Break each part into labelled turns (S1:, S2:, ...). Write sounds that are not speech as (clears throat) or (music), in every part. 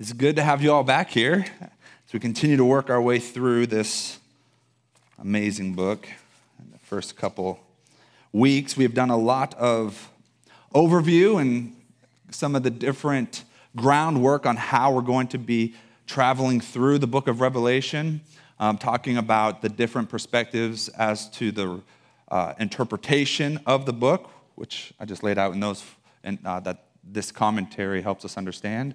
S1: It's good to have you all back here as we continue to work our way through this amazing book. In the first couple weeks, we've done a lot of overview and some of the different groundwork on how we're going to be traveling through the book of Revelation, um, talking about the different perspectives as to the uh, interpretation of the book, which I just laid out in those, and uh, that this commentary helps us understand.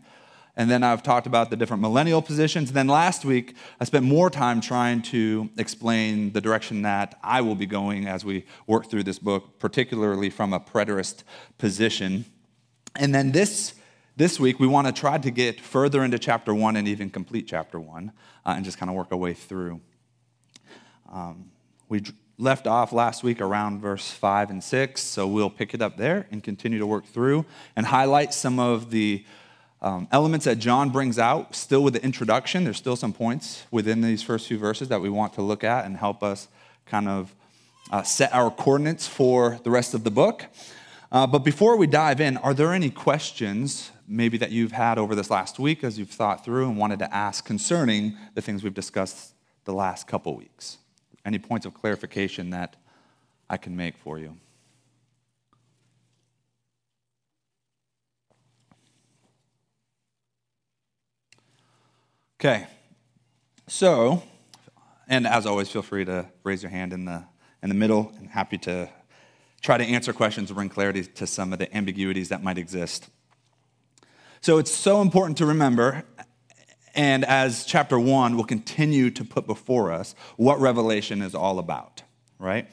S1: And then I've talked about the different millennial positions. And then last week, I spent more time trying to explain the direction that I will be going as we work through this book, particularly from a preterist position. And then this, this week, we want to try to get further into chapter one and even complete chapter one uh, and just kind of work our way through. Um, we left off last week around verse 5 and 6, so we'll pick it up there and continue to work through and highlight some of the um, elements that John brings out, still with the introduction. There's still some points within these first few verses that we want to look at and help us kind of uh, set our coordinates for the rest of the book. Uh, but before we dive in, are there any questions maybe that you've had over this last week as you've thought through and wanted to ask concerning the things we've discussed the last couple weeks? Any points of clarification that I can make for you? Okay, so, and as always, feel free to raise your hand in the, in the middle and happy to try to answer questions or bring clarity to some of the ambiguities that might exist. So it's so important to remember and as chapter one will continue to put before us what Revelation is all about, right?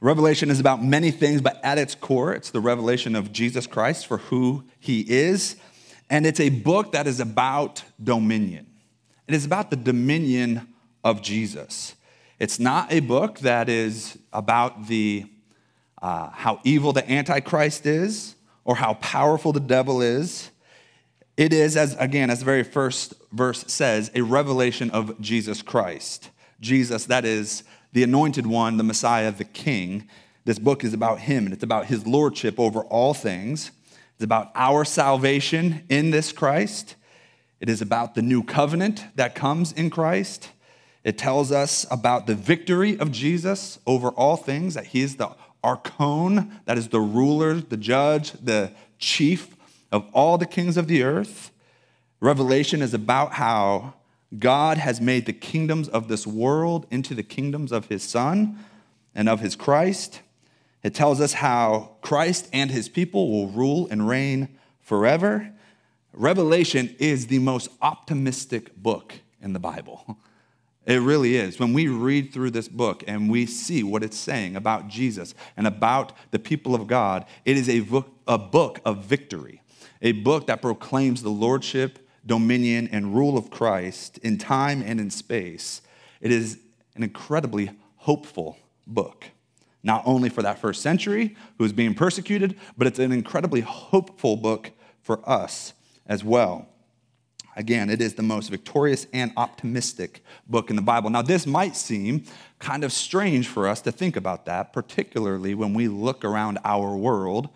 S1: Revelation is about many things, but at its core, it's the revelation of Jesus Christ for who he is. And it's a book that is about dominion. It is about the dominion of Jesus. It's not a book that is about the uh, how evil the Antichrist is or how powerful the devil is. It is, as again, as the very first verse says, a revelation of Jesus Christ. Jesus, that is the anointed one, the Messiah, the King. This book is about him, and it's about his lordship over all things. It's about our salvation in this Christ. It is about the new covenant that comes in Christ. It tells us about the victory of Jesus over all things, that he is the archon, that is the ruler, the judge, the chief of all the kings of the earth. Revelation is about how God has made the kingdoms of this world into the kingdoms of his Son and of his Christ. It tells us how Christ and his people will rule and reign forever. Revelation is the most optimistic book in the Bible. (laughs) It really is. When we read through this book and we see what it's saying about Jesus and about the people of God, it is a book, a book of victory a book that proclaims the lordship, dominion, and rule of Christ in time and in space. It is an incredibly hopeful book, not only for that first century who was being persecuted, but it's an incredibly hopeful book for us as well. Again, it is the most victorious and optimistic book in the Bible. Now, this might seem kind of strange for us to think about that, particularly when we look around our world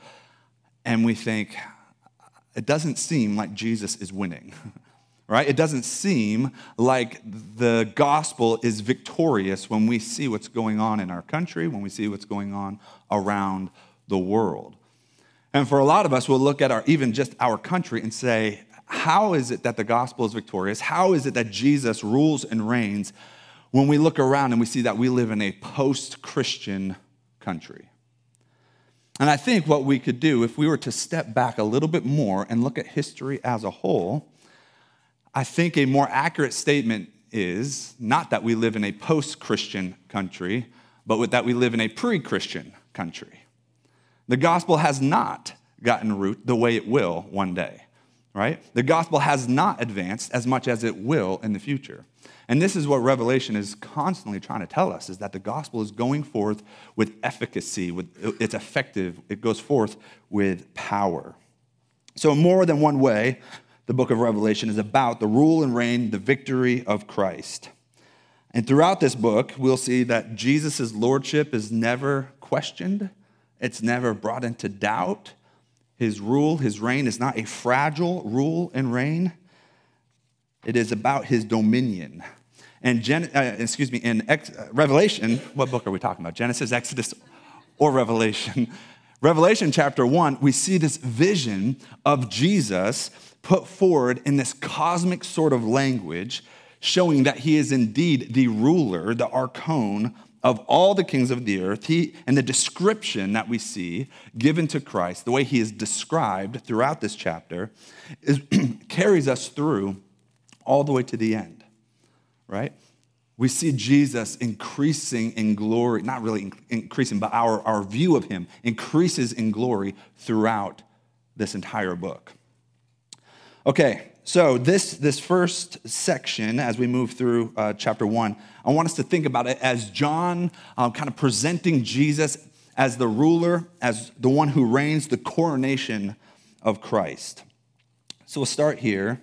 S1: and we think, it doesn't seem like Jesus is winning, (laughs) right? It doesn't seem like the gospel is victorious when we see what's going on in our country, when we see what's going on around the world. And for a lot of us, we'll look at our, even just our country and say, how is it that the gospel is victorious? How is it that Jesus rules and reigns when we look around and we see that we live in a post Christian country? And I think what we could do, if we were to step back a little bit more and look at history as a whole, I think a more accurate statement is not that we live in a post Christian country, but that we live in a pre Christian country. The gospel has not gotten root the way it will one day, right? The gospel has not advanced as much as it will in the future. And this is what Revelation is constantly trying to tell us is that the gospel is going forth with efficacy, with it's effective, it goes forth with power. So more than one way, the book of Revelation is about the rule and reign, the victory of Christ. And throughout this book, we'll see that Jesus' lordship is never questioned, it's never brought into doubt. His rule, his reign is not a fragile rule and reign. It is about his dominion. And Gen- uh, excuse me, in Ex- uh, Revelation, what book are we talking about? Genesis, Exodus, or Revelation? (laughs) Revelation chapter one, we see this vision of Jesus put forward in this cosmic sort of language, showing that he is indeed the ruler, the archon of all the kings of the earth. He, and the description that we see given to Christ, the way he is described throughout this chapter, is, (clears throat) carries us through all the way to the end, right? We see Jesus increasing in glory, not really increasing, but our, our view of him increases in glory throughout this entire book. Okay, so this, this first section, as we move through uh, chapter one, I want us to think about it as John um, kind of presenting Jesus as the ruler, as the one who reigns, the coronation of Christ. So we'll start here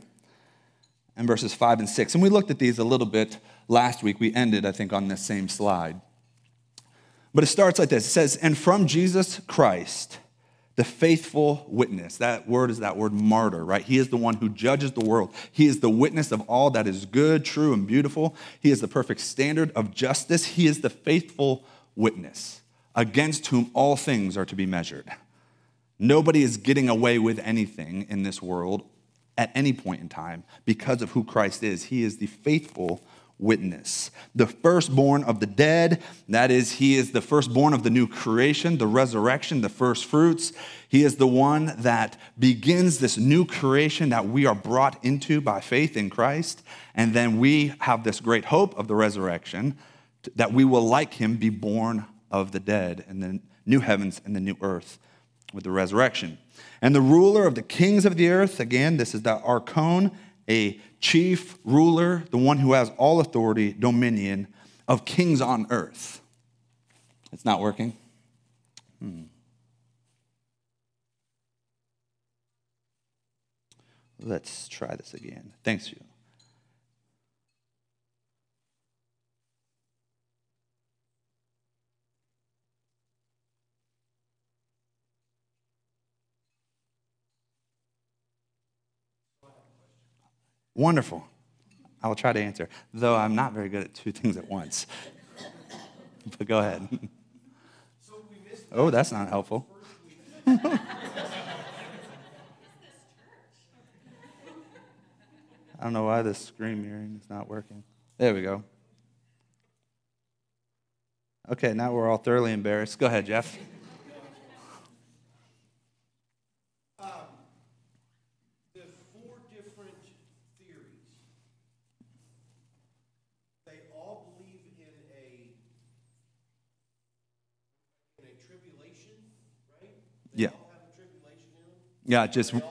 S1: in verses five and six. And we looked at these a little bit last week. We ended, I think, on this same slide. But it starts like this it says, And from Jesus Christ, the faithful witness. That word is that word martyr, right? He is the one who judges the world. He is the witness of all that is good, true, and beautiful. He is the perfect standard of justice. He is the faithful witness against whom all things are to be measured. Nobody is getting away with anything in this world at any point in time because of who Christ is. He is the faithful witness. The firstborn of the dead, that is, he is the firstborn of the new creation, the resurrection, the first fruits. He is the one that begins this new creation that we are brought into by faith in Christ. And then we have this great hope of the resurrection that we will, like him, be born of the dead and the new heavens and the new earth with the resurrection. And the ruler of the kings of the earth, again, this is the archon, a chief ruler, the one who has all authority, dominion of kings on earth. It's not working. Hmm. Let's try this again. Thanks, you. Wonderful. I will try to answer, though I'm not very good at two (laughs) things at once. but go ahead. oh, that's not helpful. (laughs) I don't know why this screen mirroring is not working. There we go. Okay, now we're all thoroughly embarrassed. Go ahead, Jeff. Yeah. Yeah, just. Um,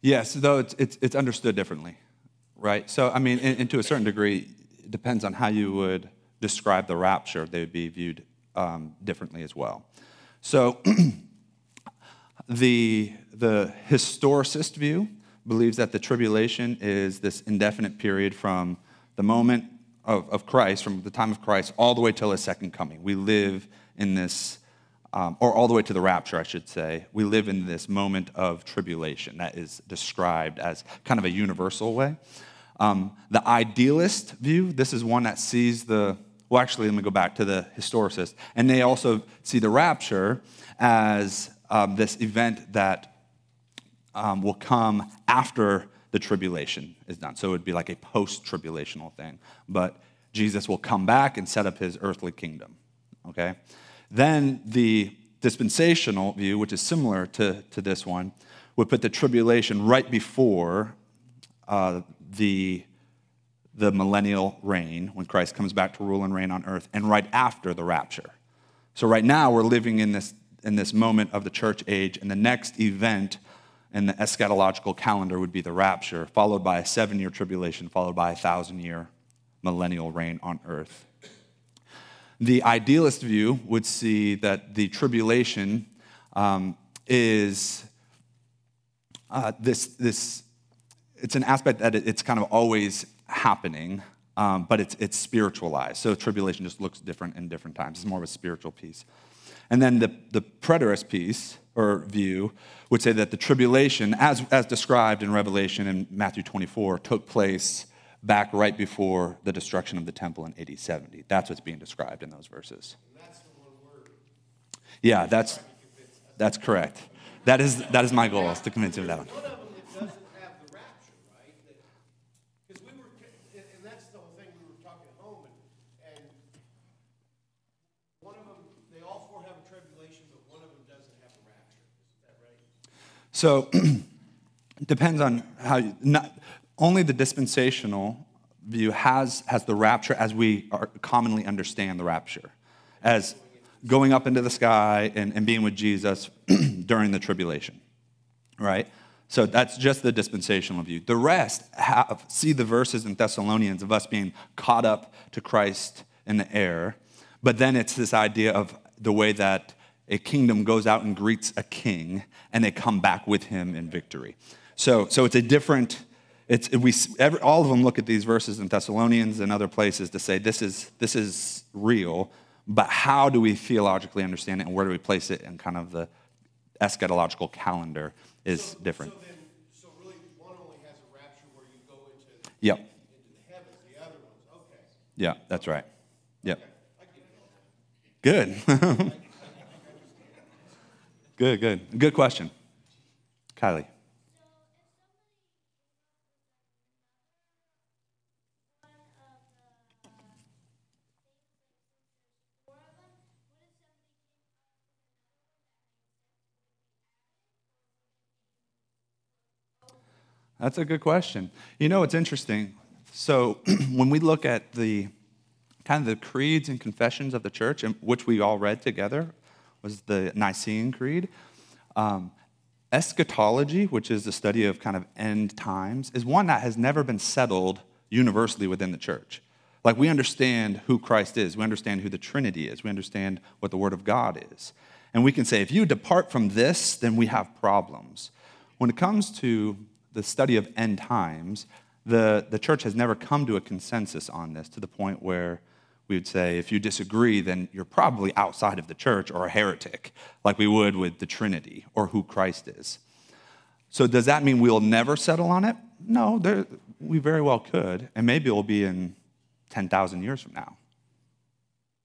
S1: yes, though it's, it's, it's, understood differently, right? So, I mean, and, to a certain degree, it depends on how you would describe the rapture. They would be viewed um, differently as well. So, (clears throat) the, the historicist view believes that the tribulation is this indefinite period from the moment of, of Christ, from the time of Christ, all the way till his second coming. We live in this, um, or all the way to the rapture, I should say. We live in this moment of tribulation that is described as kind of a universal way. Um, the idealist view, this is one that sees the, well, actually, let me go back to the historicist, and they also see the rapture as um, this event that um, will come after the tribulation is done. So it would be like a post tribulational thing. But Jesus will come back and set up his earthly kingdom. Okay? Then the dispensational view, which is similar to, to this one, would put the tribulation right before uh, the, the millennial reign, when Christ comes back to rule and reign on earth, and right after the rapture. So right now we're living in this, in this moment of the church age, and the next event and the eschatological calendar would be the rapture, followed by a seven year tribulation, followed by a thousand year millennial reign on earth. The idealist view would see that the tribulation um, is uh, this, this, it's an aspect that it's kind of always happening, um, but it's, it's spiritualized. So tribulation just looks different in different times. It's more of a spiritual piece. And then the, the preterist piece or view would say that the tribulation, as, as described in Revelation and Matthew 24, took place back right before the destruction of the temple in AD 70. That's what's being described in those verses. Yeah, that's, that's correct. That is, that is my goal, is to convince you of that one.
S2: One of them that doesn't have the rapture, right? Because we were, and and that's the whole thing, we were talking at home, and, and one of them, they all four have a tribulation, but one of them doesn't have the rapture. Is that right?
S1: So it (clears throat) depends on how you, not, only the dispensational view has, has the rapture as we are commonly understand the rapture, as going up into the sky and, and being with Jesus (clears throat) during the tribulation, right? So that's just the dispensational view. The rest have, see the verses in Thessalonians of us being caught up to Christ in the air, but then it's this idea of the way that a kingdom goes out and greets a king and they come back with him in victory. So, so it's a different, it's, we, every, all of them look at these verses in Thessalonians and other places to say this is, this is real, but how do we theologically understand it and where do we place it in kind of the eschatological calendar is different.
S2: So then, so really, one only has a rapture where you go into,
S1: Yep.
S2: into the heavens, the other ones, okay.
S1: Yeah, that's right. Yep. Good. (laughs) good, good. Good question. Kylie. That's a good question. You know, it's interesting. So, (clears throat) when we look at the kind of the creeds and confessions of the church, which we all read together, was the Nicene Creed. Um, eschatology, which is the study of kind of end times, is one that has never been settled universally within the church. Like we understand who Christ is, we understand who the Trinity is, we understand what the Word of God is. And we can say, if you depart from this, then we have problems. When it comes to the study of end times, the, the church has never come to a consensus on this to the point where we would say, if you disagree, then you're probably outside of the church or a heretic, like we would with the Trinity or who Christ is. So, does that mean we'll never settle on it? No, there, we very well could. And maybe it will be in 10,000 years from now.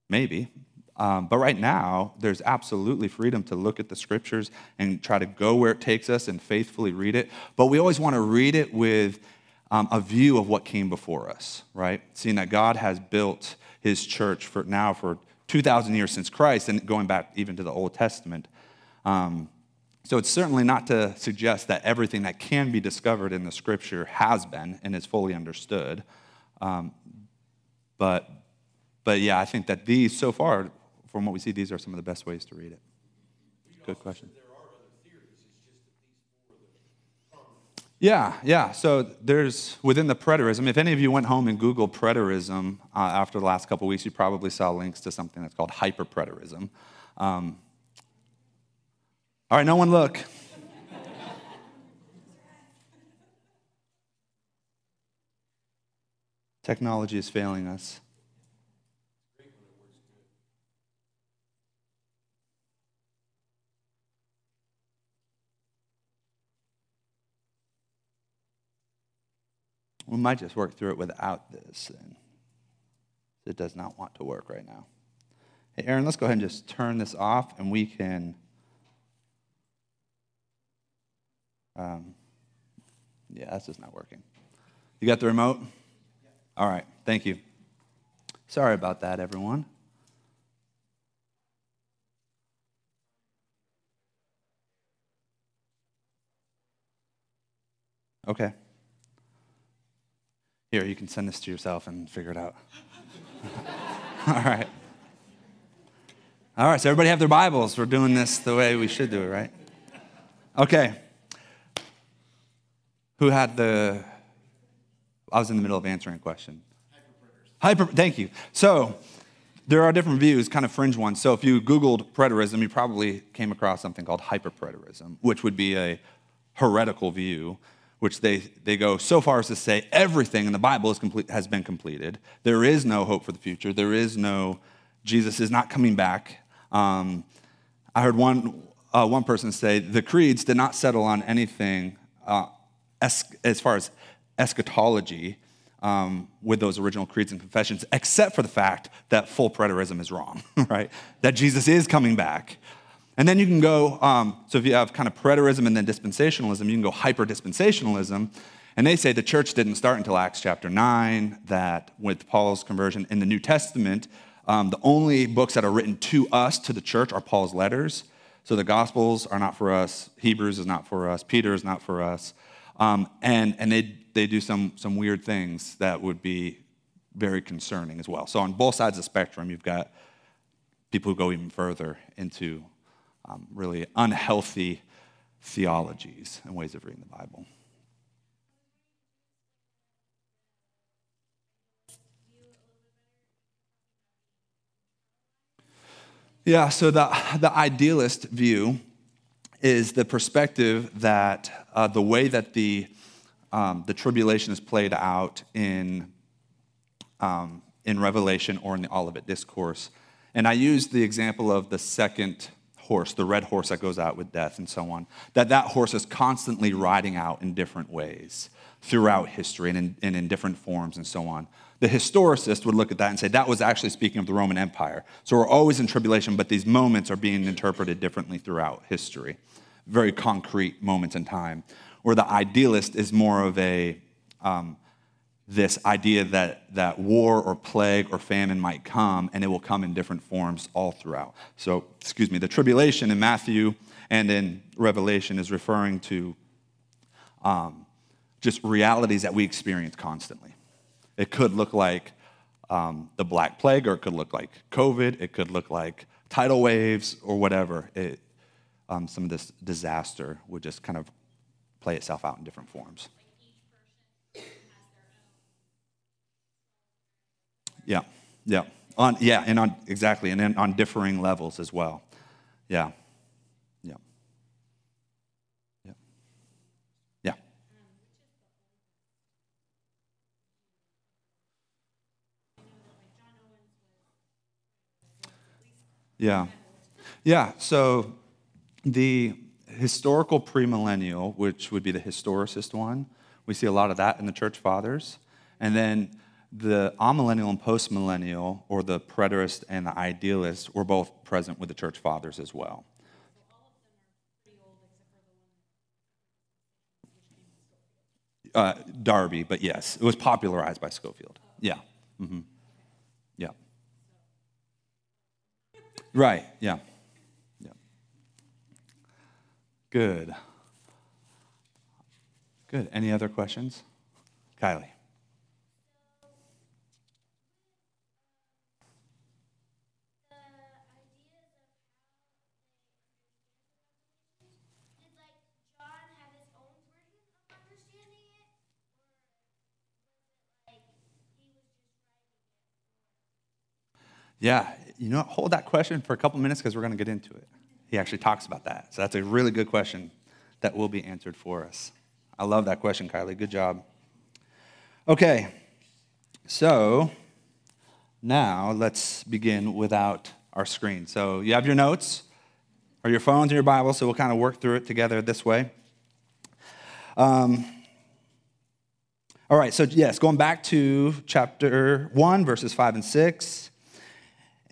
S1: Maybe. Um, but right now, there's absolutely freedom to look at the scriptures and try to go where it takes us and faithfully read it. But we always want to read it with um, a view of what came before us, right? Seeing that God has built his church for now for 2,000 years since Christ and going back even to the Old Testament. Um, so it's certainly not to suggest that everything that can be discovered in the scripture has been and is fully understood. Um, but, but yeah, I think that these, so far, from what we see, these are some of the best ways to read it. Good question. Yeah, yeah. So there's within the preterism. If any of you went home and Googled preterism uh, after the last couple weeks, you probably saw links to something that's called hyperpreterism. Um, all right, no one look. (laughs) Technology is failing us. We might just work through it without this. And it does not want to work right now. Hey, Aaron, let's go ahead and just turn this off and we can. Um, yeah, that's just not working. You got the remote? All right, thank you. Sorry about that, everyone. Okay. Here, you can send this to yourself and figure it out. (laughs) All right. All right, so everybody have their Bibles. We're doing this the way we should do it, right? Okay. Who had the. I was in the middle of answering a question. Hyper. Thank you. So, there are different views, kind of fringe ones. So, if you Googled preterism, you probably came across something called hyperpreterism, which would be a heretical view which they, they go so far as to say everything in the Bible complete, has been completed. There is no hope for the future. There is no, Jesus is not coming back. Um, I heard one, uh, one person say the creeds did not settle on anything uh, as, as far as eschatology um, with those original creeds and confessions, except for the fact that full preterism is wrong, (laughs) right? That Jesus is coming back. And then you can go, um, so if you have kind of preterism and then dispensationalism, you can go hyper dispensationalism. And they say the church didn't start until Acts chapter 9, that with Paul's conversion in the New Testament, um, the only books that are written to us, to the church, are Paul's letters. So the Gospels are not for us, Hebrews is not for us, Peter is not for us. Um, and and they, they do some, some weird things that would be very concerning as well. So on both sides of the spectrum, you've got people who go even further into um, really unhealthy theologies and ways of reading the Bible. Yeah, so the, the idealist view is the perspective that uh, the way that the, um, the tribulation is played out in, um, in Revelation or in the Olivet Discourse. And I use the example of the second horse, the red horse that goes out with death and so on, that that horse is constantly riding out in different ways throughout history and in, and in different forms and so on. The historicist would look at that and say that was actually speaking of the Roman Empire. So we're always in tribulation, but these moments are being interpreted differently throughout history, very concrete moments in time. Where the idealist is more of a um, this idea that, that war or plague or famine might come and it will come in different forms all throughout. So, excuse me, the tribulation in Matthew and in Revelation is referring to um, just realities that we experience constantly. It could look like um, the Black Plague, or it could look like COVID, it could look like tidal waves, or whatever. It, um, some of this disaster would just kind of play itself out in different forms. Yeah, yeah. On, yeah, and on exactly, and on differing levels as well. Yeah. Yeah. Yeah. Yeah. Yeah. Yeah. So the historical premillennial, which would be the historicist one, we see a lot of that in the church fathers. And then the amillennial and postmillennial, or the preterist and the idealist, were both present with the church fathers as well. Uh, Darby, but yes, it was popularized by Scofield. Yeah. Mm-hmm. Yeah. Right, yeah. Yeah. Good. Good. Any other questions? Kylie. Yeah, you know, hold that question for a couple minutes because we're going to get into it. He actually talks about that. So that's a really good question that will be answered for us. I love that question, Kylie. Good job. Okay, so now let's begin without our screen. So you have your notes or your phones and your Bible, so we'll kind of work through it together this way. Um, all right, so yes, going back to chapter 1, verses 5 and 6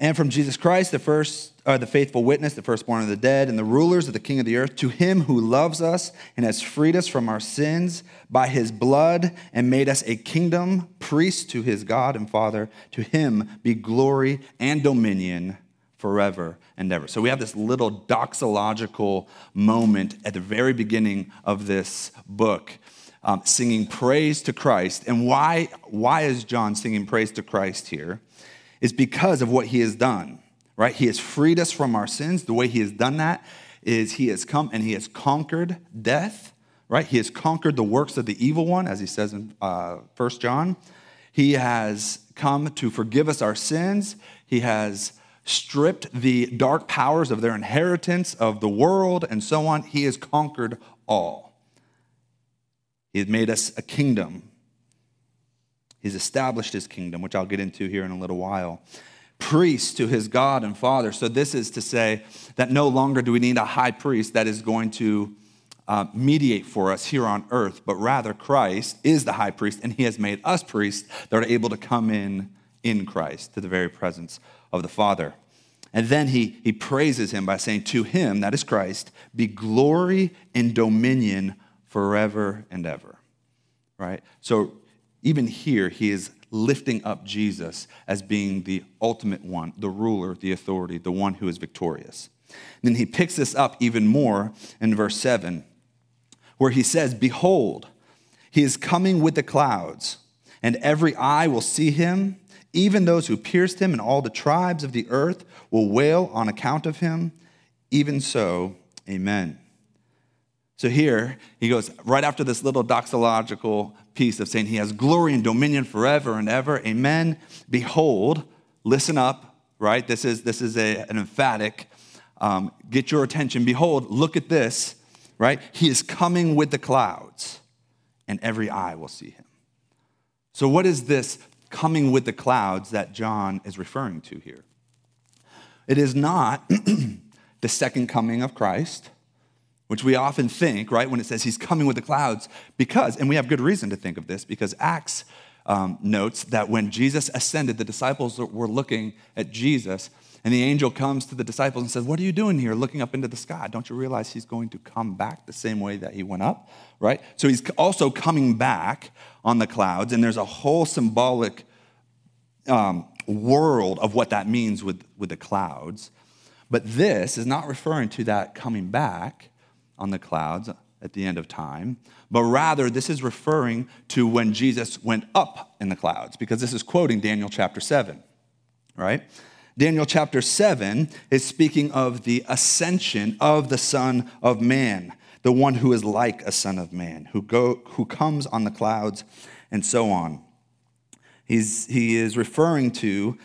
S1: and from Jesus Christ, the first, uh, the faithful witness, the firstborn of the dead, and the rulers of the king of the earth, to him who loves us and has freed us from our sins by his blood and made us a kingdom, priest to his God and Father, to him be glory and dominion forever and ever. So we have this little doxological moment at the very beginning of this book. Um, singing praise to Christ. And why, why is John singing praise to Christ here? Is because of what he has done, right? He has freed us from our sins. The way he has done that is he has come and he has conquered death, right? He has conquered the works of the evil one, as he says in uh, 1 John. He has come to forgive us our sins. He has stripped the dark powers of their inheritance of the world and so on. He has conquered all. He has made us a kingdom. He's established his kingdom, which I'll get into here in a little while. Priest to his God and Father. So, this is to say that no longer do we need a high priest that is going to uh, mediate for us here on earth, but rather Christ is the high priest, and he has made us priests that are able to come in in Christ to the very presence of the Father. And then he, he praises him by saying, To him, that is Christ, be glory and dominion forever and ever. Right? So even here, he is lifting up Jesus as being the ultimate one, the ruler, the authority, the one who is victorious. And then he picks this up even more in verse 7, where he says, Behold, he is coming with the clouds, and every eye will see him, even those who pierced him, and all the tribes of the earth will wail on account of him. Even so, amen. So here he goes right after this little doxological piece of saying he has glory and dominion forever and ever. Amen. Behold, listen up, right? This is this is a, an emphatic. Um, get your attention. Behold, look at this, right? He is coming with the clouds, and every eye will see him. So, what is this coming with the clouds that John is referring to here? It is not (clears throat) the second coming of Christ which we often think, right, when it says he's coming with the clouds, because, and we have good reason to think of this, because Acts um, notes that when Jesus ascended, the disciples were looking at Jesus, and the angel comes to the disciples and says, What are you doing here looking up into the sky? Don't you realize he's going to come back the same way that he went up, right? So he's also coming back on the clouds, and there's a whole symbolic um, world of what that means with, with the clouds. But this is not referring to that coming back on the clouds at the end of time, but rather this is referring to when Jesus went up in the clouds, because this is quoting Daniel chapter 7, right? Daniel chapter 7 is speaking of the ascension of the Son of Man, the one who is like a Son of Man, who, go, who comes on the clouds, and so on. He's, he is referring to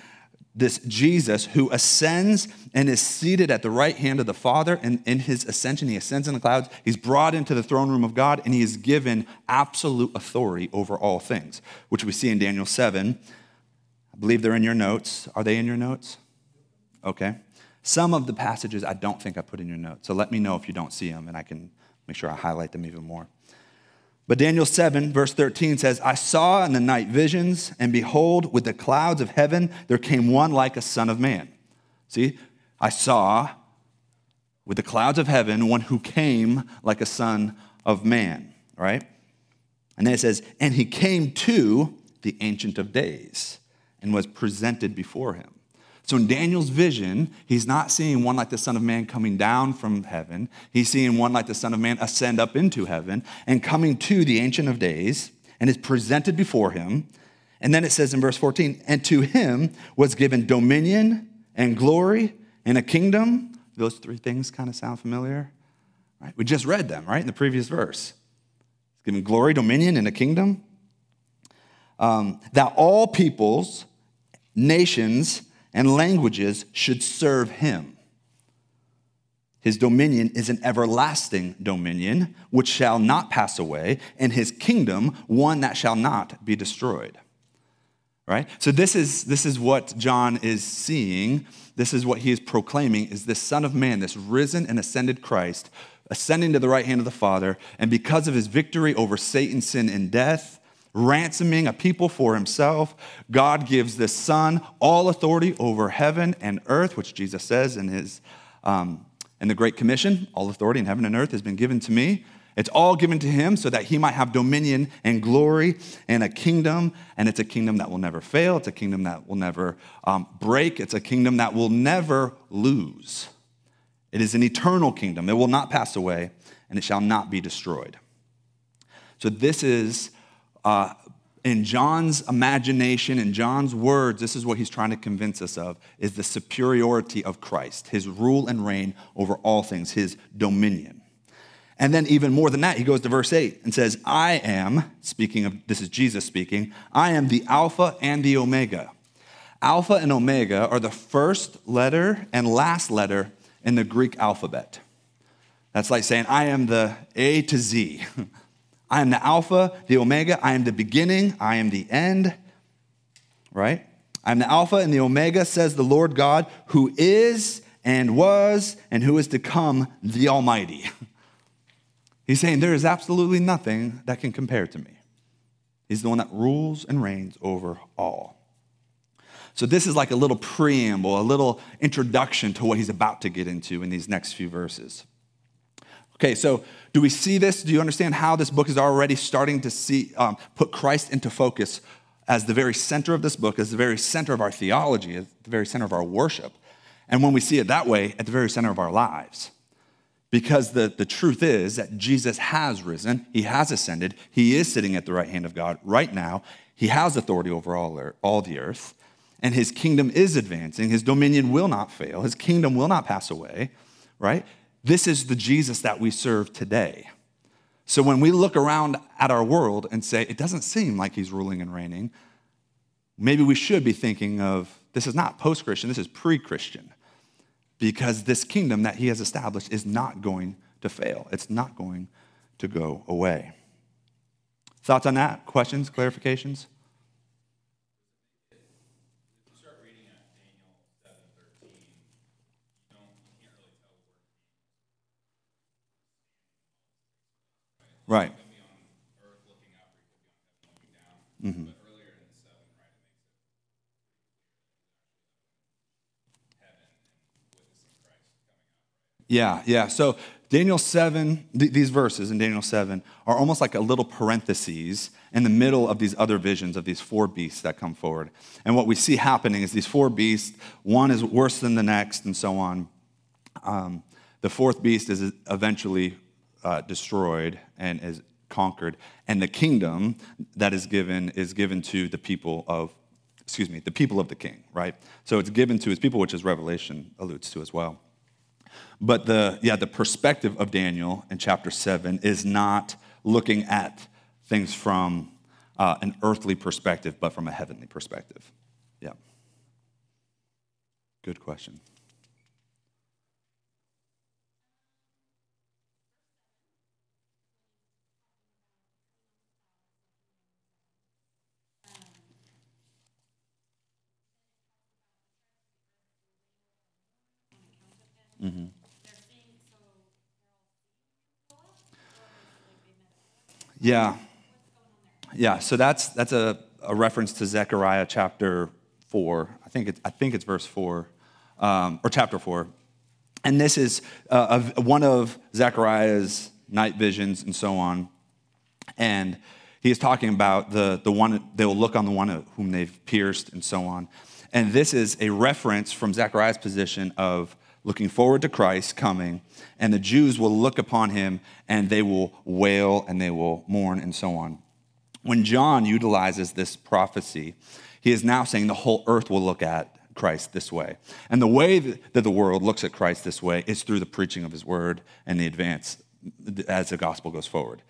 S1: this Jesus who ascends and is seated at the right hand of the Father. And in his ascension, he ascends in the clouds. He's brought into the throne room of God, and he is given absolute authority over all things, which we see in Daniel 7. I believe they're in your notes. Are they in your notes? Okay. Some of the passages I don't think I put in your notes. So let me know if you don't see them, and I can make sure I highlight them even more. But Daniel 7, verse 13 says, I saw in the night visions, and behold, with the clouds of heaven, there came one like a son of man. See, I saw with the clouds of heaven one who came like a son of man, right? And then it says, and he came to the Ancient of Days and was presented before him. So in Daniel's vision, he's not seeing one like the Son of Man coming down from heaven. He's seeing one like the Son of Man ascend up into heaven and coming to the Ancient of Days and is presented before him. And then it says in verse 14, and to him was given dominion and glory and a kingdom. Those three things kind of sound familiar, right? We just read them, right, in the previous verse. He's given glory, dominion, and a kingdom. Um, that all peoples, nations, and languages should serve him. His dominion is an everlasting dominion which shall not pass away, and his kingdom one that shall not be destroyed. Right? So this is this is what John is seeing. This is what he is proclaiming is this son of man, this risen and ascended Christ, ascending to the right hand of the Father, and because of his victory over Satan, sin and death, ransoming a people for himself. God gives the Son all authority over heaven and earth, which Jesus says in his um, in the Great Commission, all authority in heaven and earth has been given to me. It's all given to him so that he might have dominion and glory and a kingdom. And it's a kingdom that will never fail. It's a kingdom that will never um, break. It's a kingdom that will never lose. It is an eternal kingdom. It will not pass away and it shall not be destroyed. So, this is uh, in John's imagination, in John's words, this is what he's trying to convince us of is the superiority of Christ, his rule and reign over all things, his dominion. And then, even more than that, he goes to verse 8 and says, I am, speaking of, this is Jesus speaking, I am the Alpha and the Omega. Alpha and Omega are the first letter and last letter in the Greek alphabet. That's like saying, I am the A to Z. (laughs) I am the Alpha, the Omega. I am the beginning. I am the end. Right? I am the Alpha and the Omega, says the Lord God, who is and was and who is to come, the Almighty. (laughs) He's saying there is absolutely nothing that can compare to me. He's the one that rules and reigns over all. So, this is like a little preamble, a little introduction to what he's about to get into in these next few verses. Okay, so do we see this? Do you understand how this book is already starting to see, um, put Christ into focus as the very center of this book, as the very center of our theology, as the very center of our worship? And when we see it that way, at the very center of our lives. Because the, the truth is that Jesus has risen, he has ascended, he is sitting at the right hand of God right now, he has authority over all, all the earth, and his kingdom is advancing, his dominion will not fail, his kingdom will not pass away, right? This is the Jesus that we serve today. So when we look around at our world and say, it doesn't seem like he's ruling and reigning, maybe we should be thinking of this is not post Christian, this is pre Christian. Because this kingdom that he has established is not going to fail, it's not going to go away. Thoughts on that? Questions, clarifications? Right. Mm-hmm. Yeah, yeah. So Daniel 7, th- these verses in Daniel 7 are almost like a little parentheses in the middle of these other visions of these four beasts that come forward. And what we see happening is these four beasts, one is worse than the next, and so on. Um, the fourth beast is eventually uh, destroyed and is conquered, and the kingdom that is given is given to the people of, excuse me, the people of the king, right? So it's given to his people, which is Revelation alludes to as well. But the yeah, the perspective of Daniel in chapter seven is not looking at things from uh, an earthly perspective, but from a heavenly perspective. Yeah. Good question. Mm-hmm. Yeah. Yeah, so that's, that's a, a reference to Zechariah chapter 4. I think, it, I think it's verse 4, um, or chapter 4. And this is uh, one of Zechariah's night visions and so on. And he is talking about the, the one, they will look on the one whom they've pierced and so on. And this is a reference from Zechariah's position of looking forward to Christ coming, and the Jews will look upon him and they will wail and they will mourn and so on. When John utilizes this prophecy, he is now saying the whole earth will look at Christ this way. And the way that the world looks at Christ this way is through the preaching of his word and the advance as the gospel goes forward.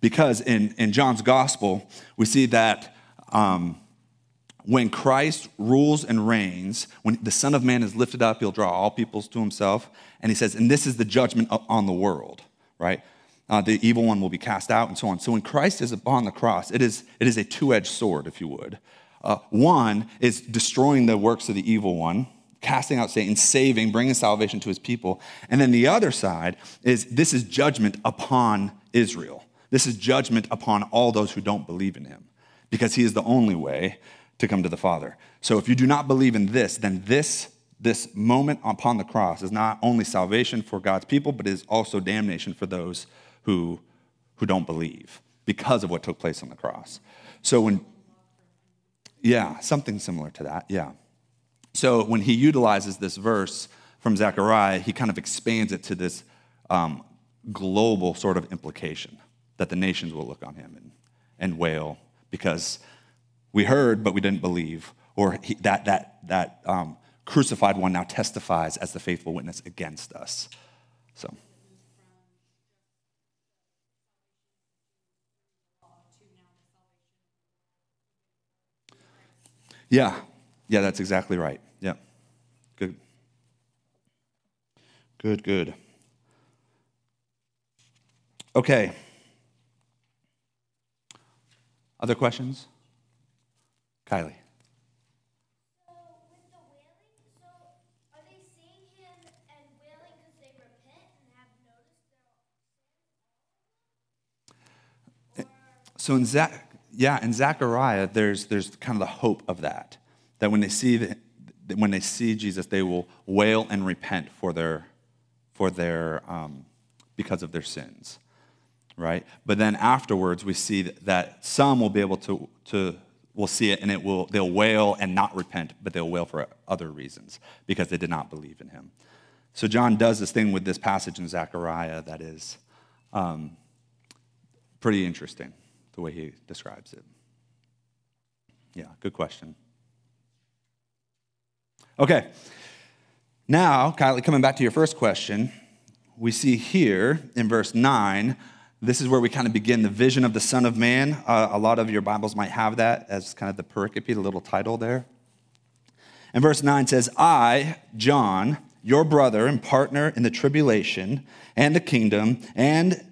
S1: Because in, in John's gospel, we see that um, when Christ rules and reigns, when the Son of Man is lifted up, he'll draw all peoples to himself. And he says, and this is the judgment on the world, right? Uh, the evil one will be cast out and so on. So when Christ is upon the cross, it is, it is a two edged sword, if you would. Uh, one is destroying the works of the evil one, casting out Satan, saving, bringing salvation to his people. And then the other side is this is judgment upon Israel. This is judgment upon all those who don't believe in him because he is the only way to come to the Father. So if you do not believe in this, then this this moment upon the cross is not only salvation for God's people, but is also damnation for those who, who don't believe because of what took place on the cross. So when, yeah, something similar to that, yeah. So when he utilizes this verse from Zechariah, he kind of expands it to this um, global sort of implication that the nations will look on him and, and wail because we heard, but we didn't believe. Or he, that, that, that um, crucified one now testifies as the faithful witness against us. So. Yeah, yeah, that's exactly right. Yeah, good. Good, good. Okay. Other questions? Kylie.
S3: So
S1: in Zach, yeah, in Zechariah, there's there's kind of the hope of that, that when they see the, when they see Jesus, they will wail and repent for their for their um, because of their sins, right? But then afterwards, we see that some will be able to to will see it and it will they'll wail and not repent, but they'll wail for other reasons because they did not believe in him. So John does this thing with this passage in Zechariah that is um, pretty interesting the way he describes it. Yeah, good question. Okay, now, Kylie, coming back to your first question, we see here in verse 9, this is where we kind of begin the vision of the Son of Man. Uh, a lot of your Bibles might have that as kind of the pericope, the little title there. And verse 9 says, I, John, your brother and partner in the tribulation and the kingdom and,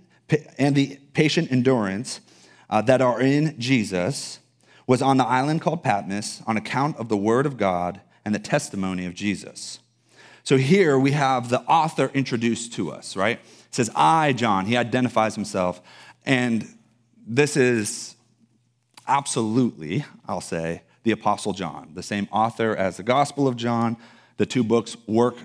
S1: and the patient endurance uh, that are in Jesus, was on the island called Patmos on account of the word of God and the testimony of Jesus. So here we have the author introduced to us, right? Says, I, John, he identifies himself. And this is absolutely, I'll say, the Apostle John, the same author as the Gospel of John. The two books work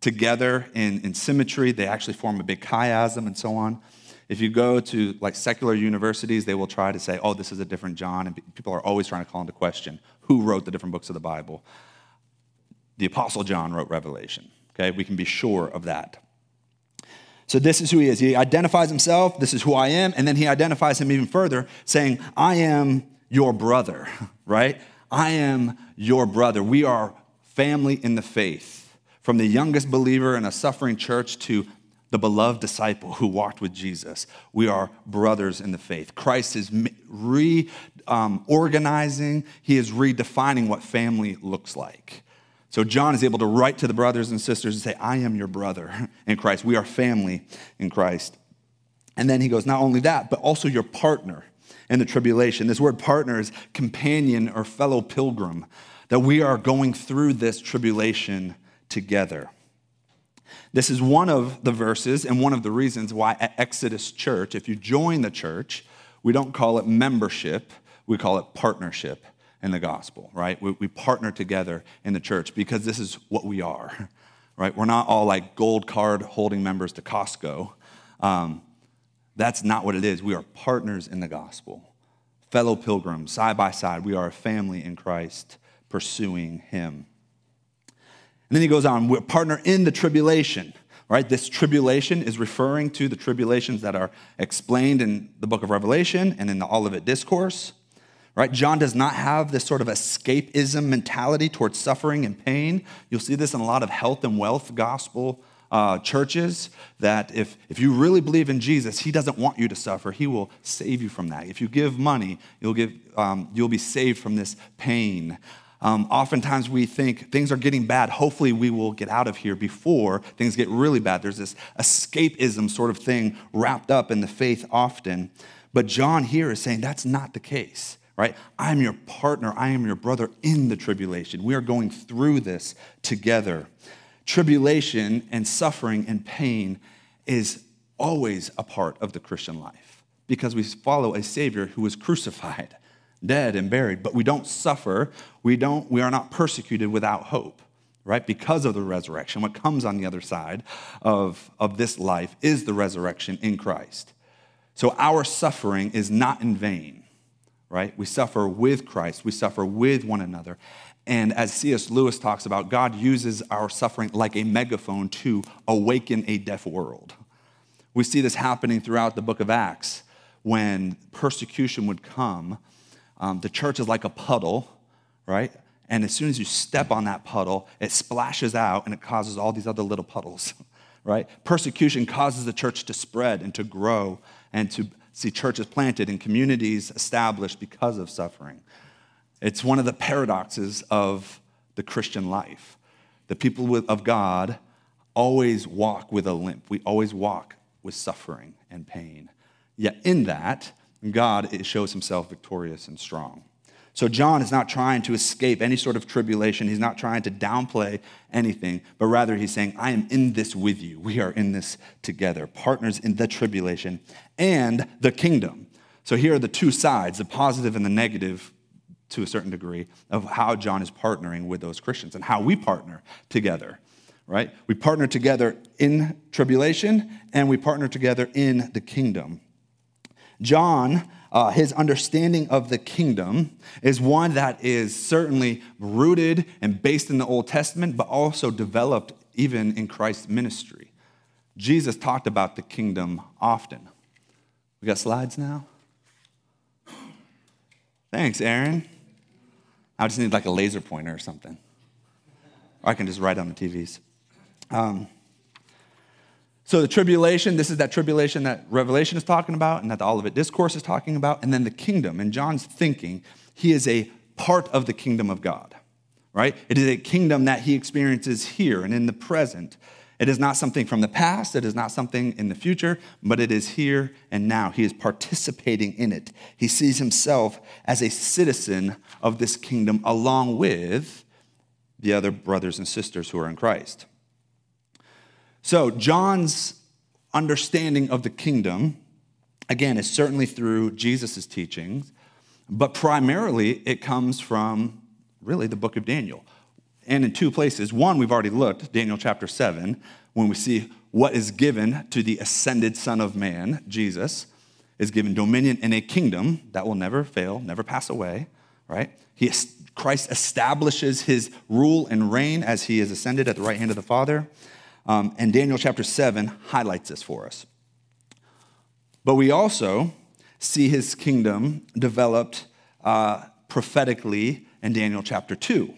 S1: together in, in symmetry, they actually form a big chiasm and so on. If you go to like secular universities, they will try to say, oh, this is a different John. And people are always trying to call into question who wrote the different books of the Bible. The Apostle John wrote Revelation. Okay, we can be sure of that. So this is who he is. He identifies himself, this is who I am, and then he identifies him even further, saying, I am your brother, (laughs) right? I am your brother. We are family in the faith. From the youngest believer in a suffering church to the beloved disciple who walked with Jesus. We are brothers in the faith. Christ is reorganizing, um, he is redefining what family looks like. So John is able to write to the brothers and sisters and say, I am your brother in Christ. We are family in Christ. And then he goes, not only that, but also your partner in the tribulation. This word partner is companion or fellow pilgrim, that we are going through this tribulation together. This is one of the verses and one of the reasons why at Exodus Church, if you join the church, we don't call it membership, we call it partnership in the gospel, right? We, we partner together in the church because this is what we are, (laughs) right? We're not all like gold card holding members to Costco. Um, that's not what it is. We are partners in the gospel, fellow pilgrims, side by side. We are a family in Christ pursuing Him. And then he goes on, we're partner in the tribulation, right? This tribulation is referring to the tribulations that are explained in the book of Revelation and in the Olivet Discourse, right? John does not have this sort of escapism mentality towards suffering and pain. You'll see this in a lot of health and wealth gospel uh, churches that if, if you really believe in Jesus, he doesn't want you to suffer. He will save you from that. If you give money, you'll, give, um, you'll be saved from this pain. Um, oftentimes we think things are getting bad. Hopefully, we will get out of here before things get really bad. There's this escapism sort of thing wrapped up in the faith often. But John here is saying that's not the case, right? I am your partner, I am your brother in the tribulation. We are going through this together. Tribulation and suffering and pain is always a part of the Christian life because we follow a Savior who was crucified dead and buried, but we don't suffer. We, don't, we are not persecuted without hope, right? Because of the resurrection. What comes on the other side of, of this life is the resurrection in Christ. So our suffering is not in vain, right? We suffer with Christ, we suffer with one another. And as C.S. Lewis talks about, God uses our suffering like a megaphone to awaken a deaf world. We see this happening throughout the book of Acts when persecution would come um, the church is like a puddle, right? And as soon as you step on that puddle, it splashes out and it causes all these other little puddles, (laughs) right? Persecution causes the church to spread and to grow and to see churches planted and communities established because of suffering. It's one of the paradoxes of the Christian life. The people of God always walk with a limp, we always walk with suffering and pain. Yet in that, God shows himself victorious and strong. So John is not trying to escape any sort of tribulation. He's not trying to downplay anything, but rather he's saying, I am in this with you. We are in this together, partners in the tribulation and the kingdom. So here are the two sides, the positive and the negative to a certain degree, of how John is partnering with those Christians and how we partner together, right? We partner together in tribulation and we partner together in the kingdom. John uh, his understanding of the kingdom is one that is certainly rooted and based in the Old Testament, but also developed even in Christ's ministry. Jesus talked about the kingdom often. We got slides now? Thanks, Aaron. I just need like a laser pointer or something. Or I can just write on the TVs. Um, so, the tribulation, this is that tribulation that Revelation is talking about and that the Olivet Discourse is talking about. And then the kingdom. And John's thinking, he is a part of the kingdom of God, right? It is a kingdom that he experiences here and in the present. It is not something from the past, it is not something in the future, but it is here and now. He is participating in it. He sees himself as a citizen of this kingdom along with the other brothers and sisters who are in Christ. So, John's understanding of the kingdom, again, is certainly through Jesus' teachings, but primarily it comes from really the book of Daniel. And in two places. One, we've already looked, Daniel chapter 7, when we see what is given to the ascended Son of Man, Jesus, is given dominion in a kingdom that will never fail, never pass away, right? He, Christ establishes his rule and reign as he is ascended at the right hand of the Father. Um, and Daniel chapter 7 highlights this for us. But we also see his kingdom developed uh, prophetically in Daniel chapter 2.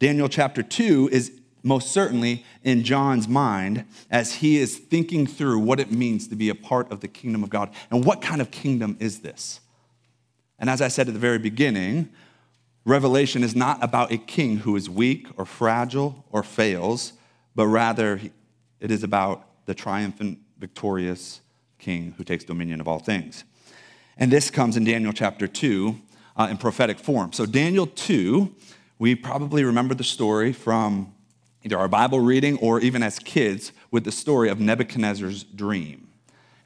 S1: Daniel chapter 2 is most certainly in John's mind as he is thinking through what it means to be a part of the kingdom of God. And what kind of kingdom is this? And as I said at the very beginning, Revelation is not about a king who is weak or fragile or fails, but rather it is about the triumphant, victorious king who takes dominion of all things. And this comes in Daniel chapter 2 uh, in prophetic form. So, Daniel 2, we probably remember the story from either our Bible reading or even as kids with the story of Nebuchadnezzar's dream.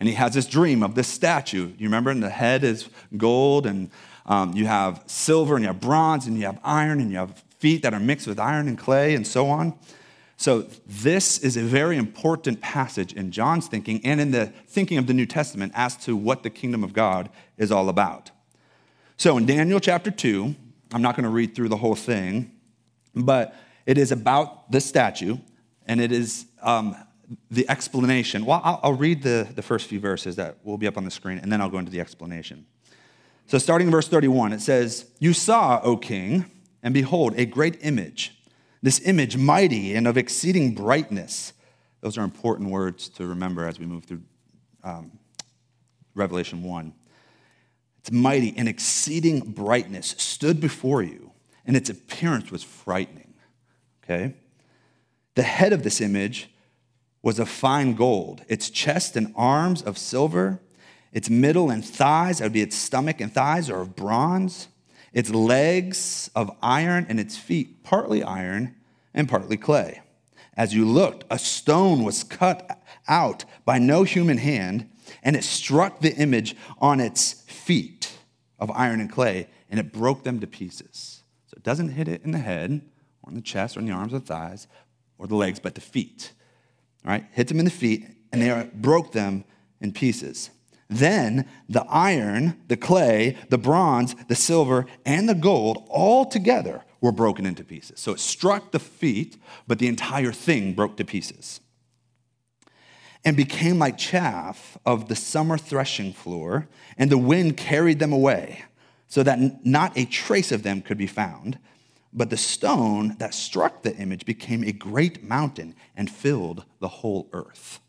S1: And he has this dream of this statue. You remember, and the head is gold, and um, you have silver, and you have bronze, and you have iron, and you have feet that are mixed with iron and clay, and so on. So, this is a very important passage in John's thinking and in the thinking of the New Testament as to what the kingdom of God is all about. So, in Daniel chapter 2, I'm not going to read through the whole thing, but it is about the statue and it is um, the explanation. Well, I'll, I'll read the, the first few verses that will be up on the screen and then I'll go into the explanation. So, starting in verse 31, it says, You saw, O king, and behold, a great image this image, mighty and of exceeding brightness. Those are important words to remember as we move through um, Revelation 1. It's mighty and exceeding brightness stood before you, and its appearance was frightening. Okay? The head of this image was of fine gold, its chest and arms of silver, its middle and thighs, that would be its stomach and thighs, are of bronze its legs of iron and its feet partly iron and partly clay. As you looked, a stone was cut out by no human hand, and it struck the image on its feet of iron and clay, and it broke them to pieces. So it doesn't hit it in the head, or in the chest, or in the arms or the thighs, or the legs, but the feet. All right? Hit them in the feet, and they broke them in pieces. Then the iron, the clay, the bronze, the silver, and the gold all together were broken into pieces. So it struck the feet, but the entire thing broke to pieces and became like chaff of the summer threshing floor, and the wind carried them away, so that not a trace of them could be found. But the stone that struck the image became a great mountain and filled the whole earth.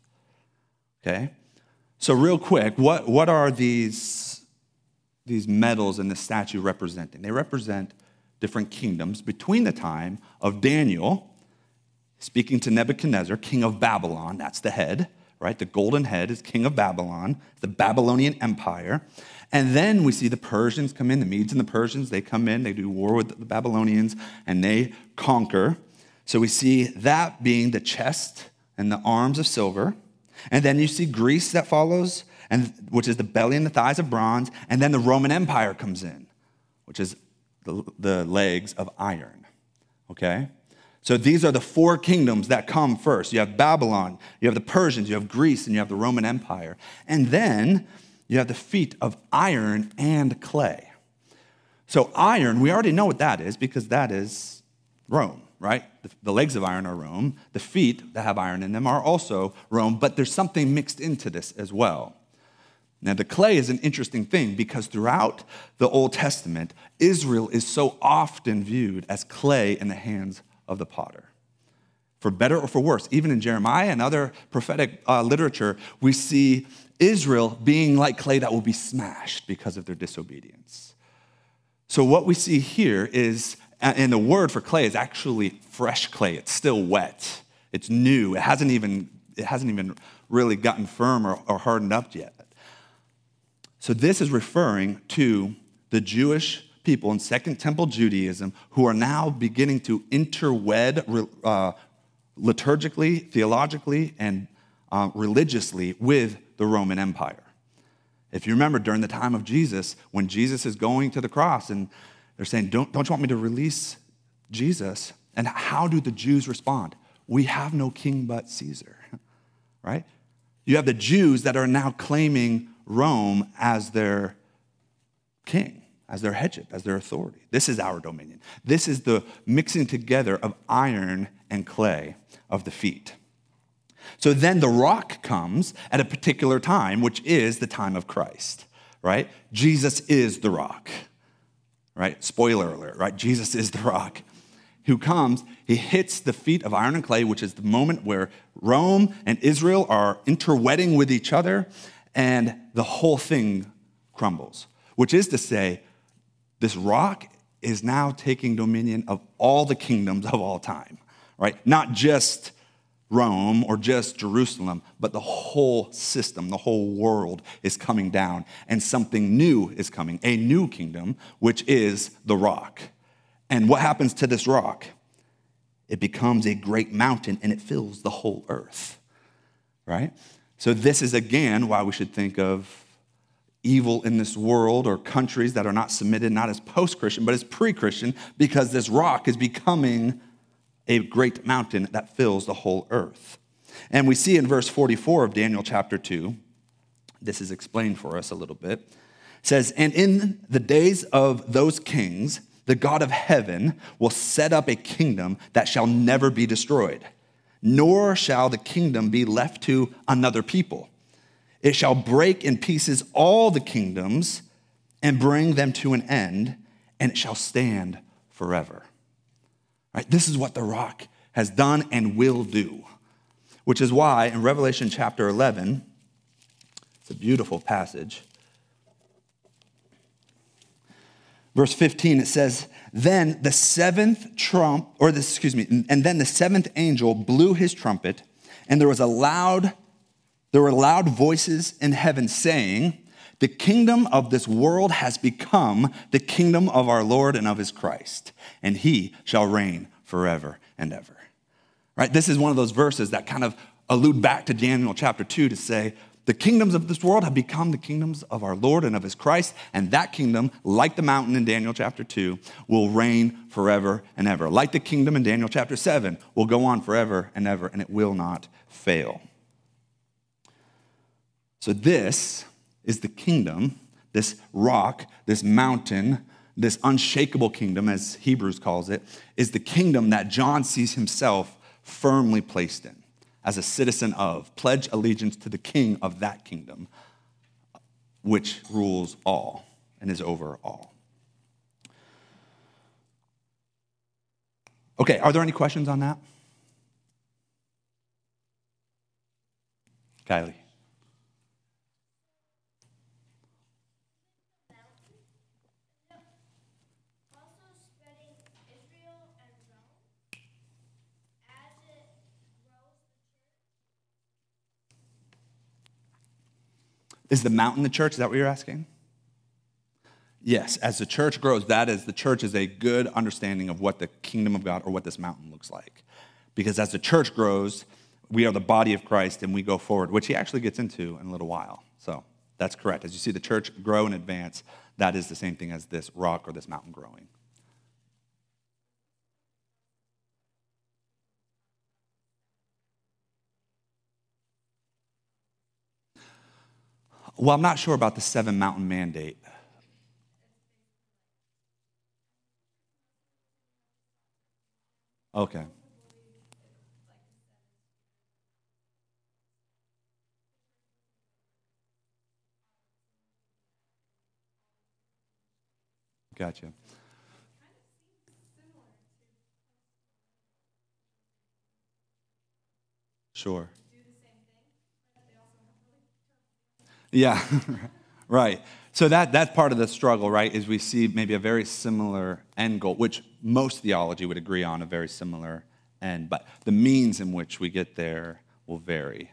S1: Okay? So, real quick, what, what are these, these metals and the statue representing? They represent different kingdoms between the time of Daniel speaking to Nebuchadnezzar, king of Babylon, that's the head, right? The golden head is king of Babylon, the Babylonian Empire, And then we see the Persians come in, the Medes and the Persians, they come in, they do war with the Babylonians, and they conquer. So we see that being the chest and the arms of silver. And then you see Greece that follows, and, which is the belly and the thighs of bronze. And then the Roman Empire comes in, which is the, the legs of iron. Okay? So these are the four kingdoms that come first. You have Babylon, you have the Persians, you have Greece, and you have the Roman Empire. And then you have the feet of iron and clay. So, iron, we already know what that is because that is Rome, right? The, legs of iron are Rome. The feet that have iron in them are also Rome, but there's something mixed into this as well. Now, the clay is an interesting thing because throughout the Old Testament, Israel is so often viewed as clay in the hands of the potter. For better or for worse, even in Jeremiah and other prophetic uh, literature, we see Israel being like clay that will be smashed because of their disobedience. So, what we see here is, and the word for clay is actually fresh clay. It's still wet, it's new, it hasn't even, it hasn't even really gotten firm or, or hardened up yet. So, this is referring to the Jewish people in Second Temple Judaism who are now beginning to interwed uh, liturgically, theologically, and uh, religiously with the Roman Empire. If you remember during the time of Jesus, when Jesus is going to the cross and they're saying, Don't, don't you want me to release Jesus? And how do the Jews respond? We have no king but Caesar, (laughs) right? You have the Jews that are now claiming Rome as their king, as their headship, as their authority. This is our dominion. This is the mixing together of iron and clay of the feet. So then the rock comes at a particular time, which is the time of Christ, right? Jesus is the rock, right? Spoiler alert, right? Jesus is the rock who comes, he hits the feet of iron and clay, which is the moment where Rome and Israel are interwedding with each other, and the whole thing crumbles, which is to say, this rock is now taking dominion of all the kingdoms of all time, right? Not just Rome or just Jerusalem, but the whole system, the whole world is coming down, and something new is coming a new kingdom, which is the rock. And what happens to this rock? It becomes a great mountain and it fills the whole earth, right? So, this is again why we should think of evil in this world or countries that are not submitted, not as post Christian, but as pre Christian, because this rock is becoming a great mountain that fills the whole earth. And we see in verse 44 of Daniel chapter 2, this is explained for us a little bit. Says, And in the days of those kings, the God of heaven will set up a kingdom that shall never be destroyed, nor shall the kingdom be left to another people. It shall break in pieces all the kingdoms and bring them to an end, and it shall stand forever. Right? This is what the rock has done and will do, which is why in Revelation chapter 11, it's a beautiful passage. Verse 15, it says, Then the seventh trump, or this, excuse me, and then the seventh angel blew his trumpet, and there was a loud, there were loud voices in heaven saying, The kingdom of this world has become the kingdom of our Lord and of his Christ and he shall reign forever and ever. Right? This is one of those verses that kind of allude back to Daniel chapter 2 to say, the kingdoms of this world have become the kingdoms of our Lord and of his Christ, and that kingdom, like the mountain in Daniel chapter 2, will reign forever and ever. Like the kingdom in Daniel chapter 7, will go on forever and ever, and it will not fail. So, this is the kingdom, this rock, this mountain this unshakable kingdom, as Hebrews calls it, is the kingdom that John sees himself firmly placed in as a citizen of. Pledge allegiance to the king of that kingdom, which rules all and is over all. Okay, are there any questions on that? Kylie. Is the mountain the church? Is that what you're asking? Yes, as the church grows, that is, the church is a good understanding of what the kingdom of God or what this mountain looks like. Because as the church grows, we are the body of Christ and we go forward, which he actually gets into in a little while. So that's correct. As you see the church grow and advance, that is the same thing as this rock or this mountain growing. Well, I'm not sure about the seven mountain mandate. Okay. Gotcha. Sure. Yeah, (laughs) right. So that, that's part of the struggle, right? Is we see maybe a very similar end goal, which most theology would agree on a very similar end, but the means in which we get there will vary.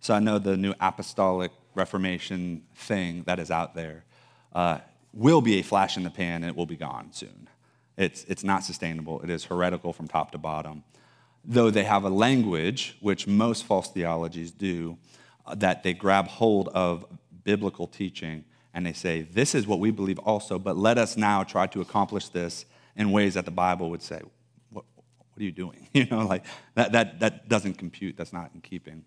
S1: So I know the new apostolic reformation thing that is out there uh, will be a flash in the pan and it will be gone soon. It's, it's not sustainable. It is heretical from top to bottom. Though they have a language, which most false theologies do, that they grab hold of biblical teaching and they say, This is what we believe also, but let us now try to accomplish this in ways that the Bible would say, What, what are you doing? (laughs) You know, like that, that, that doesn't compute, that's not in keeping.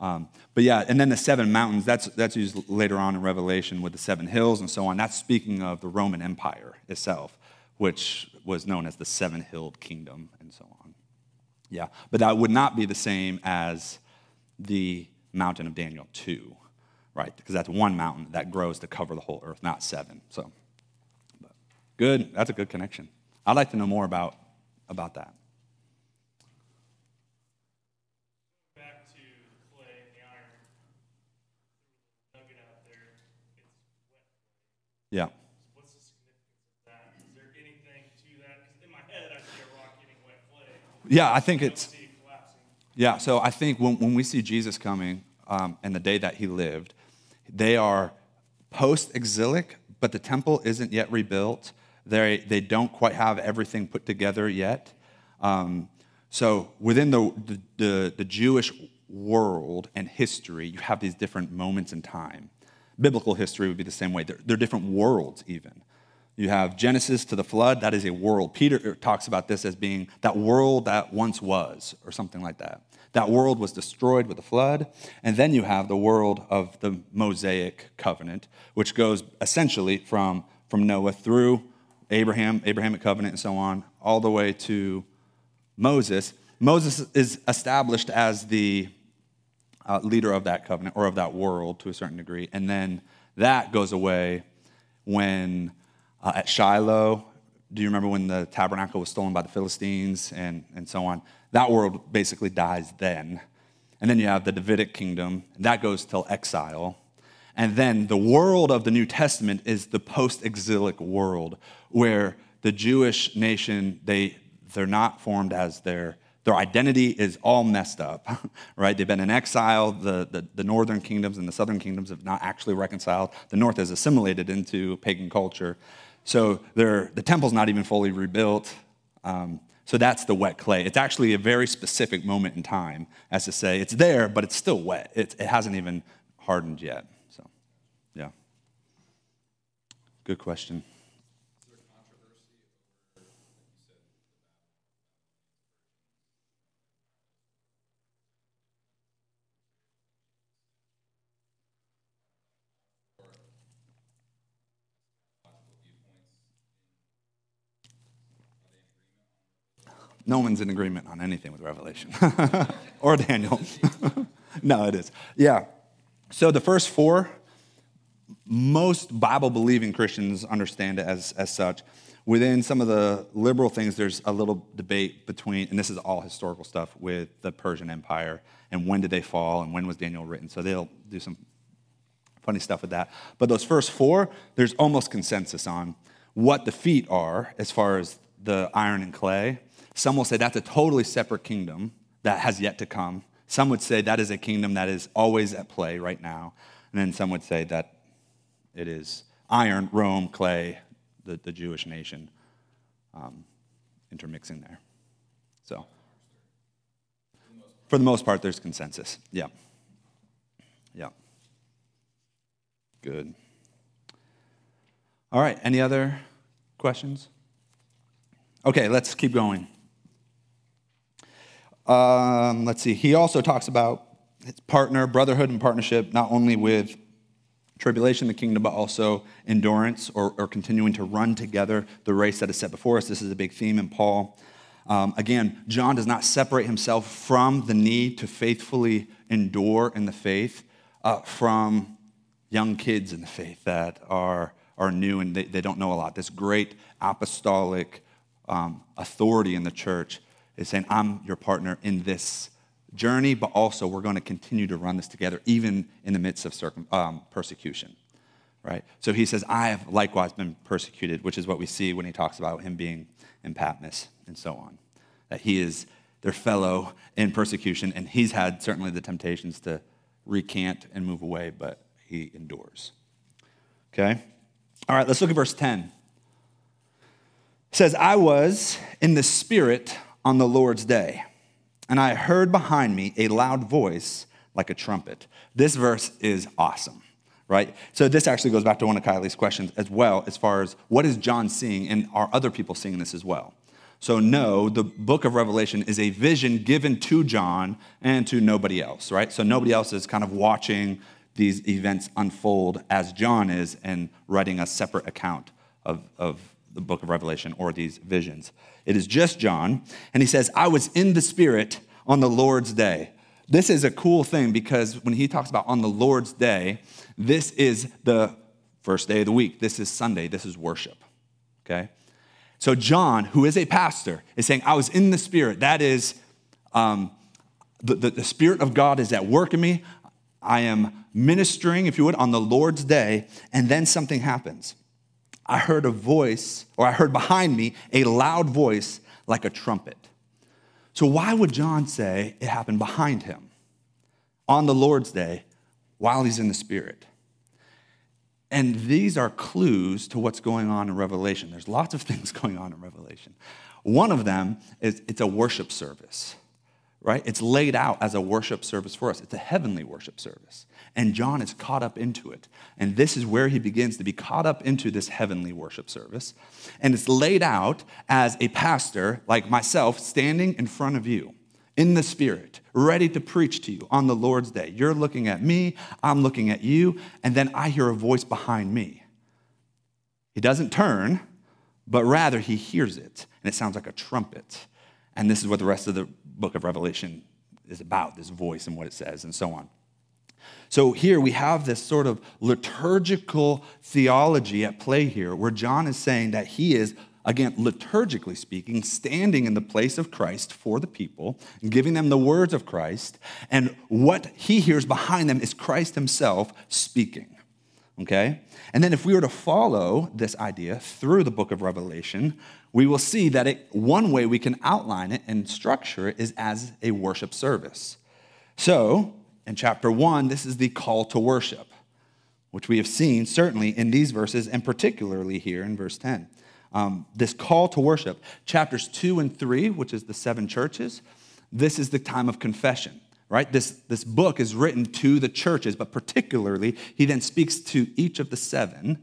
S1: Um, but yeah, and then the seven mountains, that's, that's used later on in Revelation with the seven hills and so on. That's speaking of the Roman Empire itself, which was known as the seven hilled kingdom and so on. Yeah, but that would not be the same as the mountain of Daniel 2, right? Because that's one mountain that grows to cover the whole earth, not seven. So, but good. That's a good connection. I'd like to know more about, about that.
S4: back to the clay and the iron, nugget out there, it's wet.
S1: Yeah.
S4: What's the significance of that? Is there anything to that? Because in my head, I see a rock hitting wet clay.
S1: Yeah, I think it's. Yeah, so I think when, when we see Jesus coming um, and the day that he lived, they are post exilic, but the temple isn't yet rebuilt. They, they don't quite have everything put together yet. Um, so within the, the, the, the Jewish world and history, you have these different moments in time. Biblical history would be the same way. They're, they're different worlds, even. You have Genesis to the flood, that is a world. Peter talks about this as being that world that once was, or something like that. That world was destroyed with the flood. And then you have the world of the Mosaic covenant, which goes essentially from, from Noah through Abraham, Abrahamic covenant, and so on, all the way to Moses. Moses is established as the uh, leader of that covenant or of that world to a certain degree. And then that goes away when uh, at Shiloh, do you remember when the tabernacle was stolen by the Philistines and, and so on? That world basically dies then. And then you have the Davidic kingdom, that goes till exile. And then the world of the New Testament is the post exilic world where the Jewish nation, they, they're not formed as their, their identity is all messed up, (laughs) right? They've been in exile. The, the, the northern kingdoms and the southern kingdoms have not actually reconciled. The north has assimilated into pagan culture. So the temple's not even fully rebuilt. Um, so that's the wet clay. It's actually a very specific moment in time, as to say, it's there, but it's still wet. It, it hasn't even hardened yet. So, yeah. Good question. No one's in agreement on anything with Revelation (laughs) or Daniel. (laughs) no, it is. Yeah. So the first four, most Bible believing Christians understand it as, as such. Within some of the liberal things, there's a little debate between, and this is all historical stuff, with the Persian Empire and when did they fall and when was Daniel written. So they'll do some funny stuff with that. But those first four, there's almost consensus on what the feet are as far as the iron and clay. Some will say that's a totally separate kingdom that has yet to come. Some would say that is a kingdom that is always at play right now. And then some would say that it is iron, Rome, clay, the, the Jewish nation um, intermixing there. So, for the most part, there's consensus. Yeah. Yeah. Good. All right, any other questions? Okay, let's keep going. Um, let's see. He also talks about his partner, brotherhood, and partnership, not only with tribulation, the kingdom, but also endurance or, or continuing to run together the race that is set before us. This is a big theme in Paul. Um, again, John does not separate himself from the need to faithfully endure in the faith uh, from young kids in the faith that are, are new and they, they don't know a lot. This great apostolic um, authority in the church is saying, I'm your partner in this journey, but also we're going to continue to run this together, even in the midst of circum, um, persecution. Right? So he says, I have likewise been persecuted, which is what we see when he talks about him being in Patmos and so on. That he is their fellow in persecution, and he's had certainly the temptations to recant and move away, but he endures. Okay? All right, let's look at verse 10. It says, I was in the Spirit on the Lord's day, and I heard behind me a loud voice like a trumpet. This verse is awesome, right? So this actually goes back to one of Kylie's questions as well, as far as what is John seeing, and are other people seeing this as well? So, no, the book of Revelation is a vision given to John and to nobody else, right? So, nobody else is kind of watching these events unfold as John is and writing a separate account of, of the book of Revelation or these visions. It is just John, and he says, I was in the Spirit on the Lord's day. This is a cool thing because when he talks about on the Lord's day, this is the first day of the week. This is Sunday. This is worship, okay? So, John, who is a pastor, is saying, I was in the Spirit. That is, um, the, the, the, Spirit of God is at work in me. I am ministering, if you would, on the Lord's day, and then something happens. I heard a voice, or I heard behind me a loud voice like a trumpet. So, why would John say it happened behind him on the Lord's day while he's in the Spirit? And these are clues to what's going on in Revelation. There's lots of (laughs) things going on in Revelation. One of them is it's a worship service, right? It's laid out as a worship service for us. It's a heavenly worship service. And John is caught up into it. And this is where he begins to be caught up into this heavenly worship service. And it's laid out as a pastor like myself standing in front of you in the Spirit, ready to preach to you on the Lord's day. You're looking at me, I'm looking at you, and then I hear a voice behind me. He doesn't turn, but rather he hears it, and it sounds like a trumpet. And this is what the rest of the book of Revelation is about this voice and what it says, and so on. So here we have this sort of liturgical theology at play here, where John is saying that he is again, liturgically speaking, standing in the place of Christ for the people, giving them the words of Christ, and what he hears behind them is Christ himself speaking. Okay? And then if we were to follow this idea through the book of Revelation, we will see that it, one way we can outline it and structure it is as a worship service. So, in chapter one, this is the call to worship, which we have seen certainly in these verses and particularly here in verse 10 um, this call to worship. Chapters two and three, which is the seven churches, this is the time of confession, right? This, this book is written to the churches, but particularly, he then speaks to each of the seven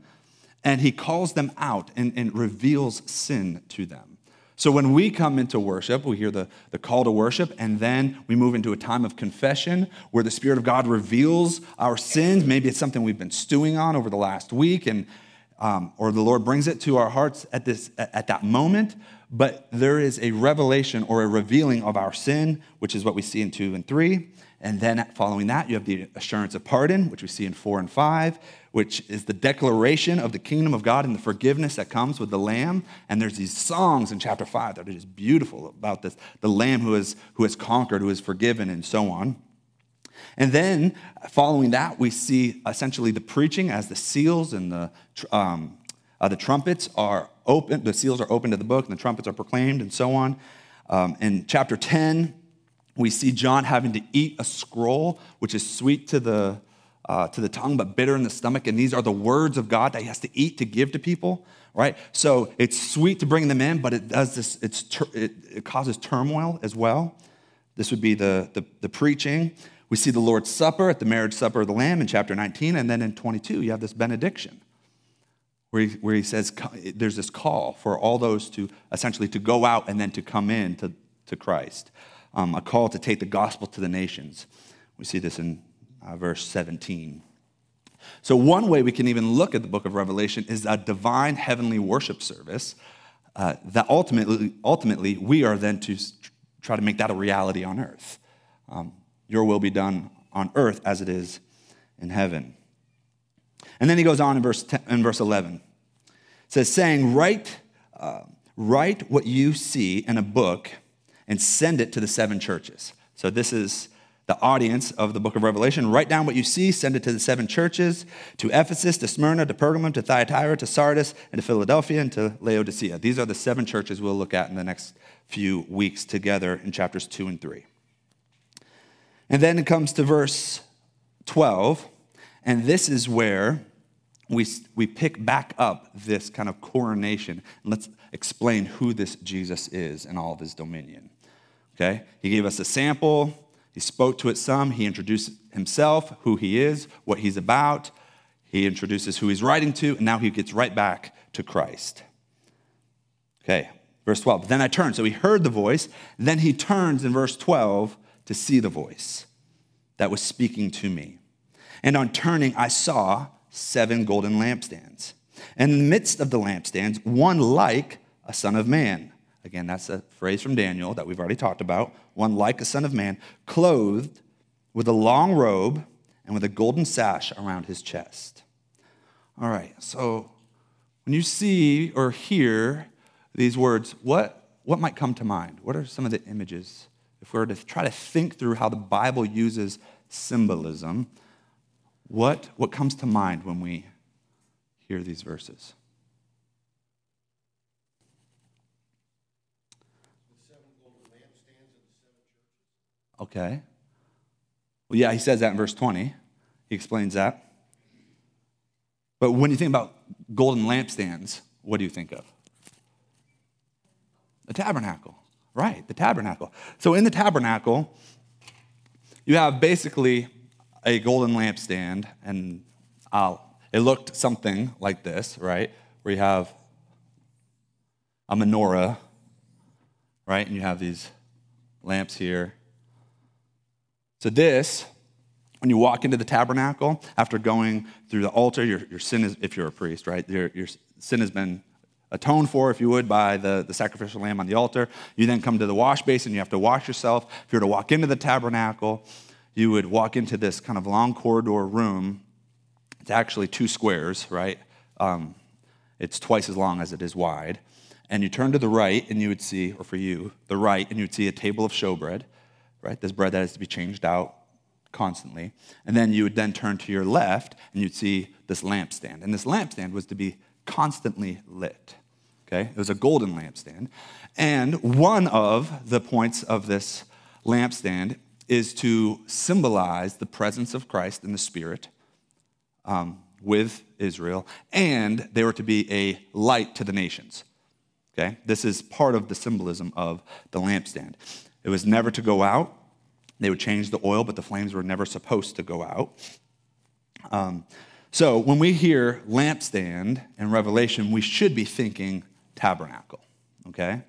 S1: and he calls them out and, and reveals sin to them. So when we come into worship, we hear the, the call to worship, and then we move into a time of confession where the Spirit of God reveals our sins. Maybe it's something we've been stewing on over the last week, and, um, or the Lord brings it to our hearts at, this, at that moment, but there is a revelation or a revealing of our sin, which is what we see in 2 and 3. And then following that, you have the assurance of pardon, which we see in 4 and 5, which is the declaration of the kingdom of God and the forgiveness that comes with the Lamb. And there's these songs in chapter 5 that are just beautiful about this the Lamb who, is, who has conquered, who is forgiven, and so on. And then following that, we see essentially the preaching as the seals and the, um, uh, the trumpets are open, the seals are open to the book, and the trumpets are proclaimed, and so on. Um, in chapter 10, we see John having to eat a scroll, which is sweet to the, uh, to the tongue, but bitter in the stomach. And these are the words of God that he has to eat to give to people, right? So it's sweet to bring them in, but it does this, it's, it, it causes turmoil as well. This would be the, the, the preaching. We see the Lord's Supper at the marriage supper of the Lamb in chapter 19. And then in 22, you have this benediction where he, where he says there's this call for all those to essentially to go out and then to come in to, to Christ, um, a call to take the gospel to the nations. We see this in uh, verse 17. So, one way we can even look at the book of Revelation is a divine heavenly worship service uh, that ultimately, ultimately we are then to try to make that a reality on earth. Um, your will be done on earth as it is in heaven. And then he goes on in verse, 10, in verse 11. It says, saying, write, uh, write what you see in a book and send it to the seven churches. So this is the audience of the book of Revelation. Write down what you see, send it to the seven churches to Ephesus, to Smyrna, to Pergamum, to Thyatira, to Sardis, and to Philadelphia, and to Laodicea. These are the seven churches we'll look at in the next few weeks together in chapters 2 and 3. And then it comes to verse 12, and this is where we, we pick back up this kind of coronation. Let's explain who this Jesus is and all of his dominion. Okay? He gave us a sample, he spoke to it some, he introduced himself, who he is, what he's about. He introduces who he's writing to, and now he gets right back to Christ. Okay, verse 12. Then I turned. So he heard the voice. Then he turns in verse 12 to see the voice that was speaking to me. And on turning, I saw seven golden lampstands. And in the midst of the lampstands, one like a son of man. Again, that's a phrase from Daniel that we've already talked about. One like a son of man, clothed with a long robe and with a golden sash around his chest. All right, so when you see or hear these words, what, what might come to mind? What are some of the images? If we were to try to think through how the Bible uses symbolism, what, what comes to mind when we hear these verses? Okay. Well, yeah, he says that in verse 20. He explains that. But when you think about golden lampstands, what do you think of? The tabernacle. Right, the tabernacle. So in the tabernacle, you have basically a golden lampstand, and it looked something like this, right? Where you have a menorah, right? And you have these lamps here. So, this, when you walk into the tabernacle, after going through the altar, your, your sin is, if you're a priest, right? Your, your sin has been atoned for, if you would, by the, the sacrificial lamb on the altar. You then come to the wash basin, you have to wash yourself. If you were to walk into the tabernacle, you would walk into this kind of long corridor room. It's actually two squares, right? Um, it's twice as long as it is wide. And you turn to the right, and you would see, or for you, the right, and you would see a table of showbread, right? This bread that has to be changed out constantly. And then you would then turn to your left, and you'd see this lampstand. And this lampstand was to be constantly lit. Okay? It was a golden lampstand. And one of the points of this lampstand is to symbolize the presence of Christ in the Spirit um, with Israel, and they were to be a light to the nations. Okay? This is part of the symbolism of the lampstand. It was never to go out. They would change the oil, but the flames were never supposed to go out. Um, so when we hear lampstand in Revelation, we should be thinking tabernacle, okay?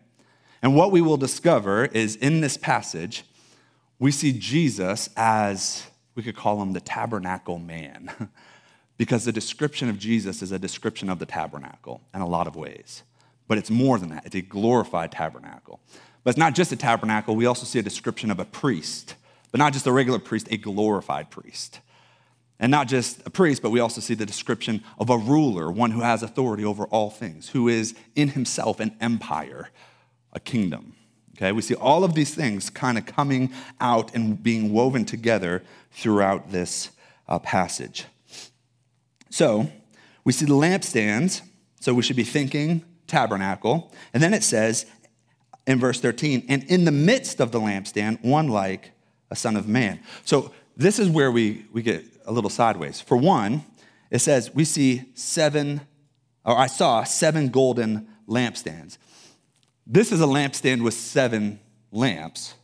S1: And what we will discover is in this passage, we see Jesus as, we could call him the tabernacle man, (laughs) because the description of Jesus is a description of the tabernacle in a lot of ways. But it's more than that, it's a glorified tabernacle. But it's not just a tabernacle, we also see a description of a priest, but not just a regular priest, a glorified priest. And not just a priest, but we also see the description of a ruler, one who has authority over all things, who is in himself an empire, a kingdom. Okay, we see all of these things kind of coming out and being woven together throughout this uh, passage. So we see the lampstands, so we should be thinking tabernacle. And then it says in verse 13, and in the midst of the lampstand, one like a son of man. So this is where we, we get a little sideways. For one, it says, we see seven, or I saw seven golden lampstands. This is a lampstand with seven lamps,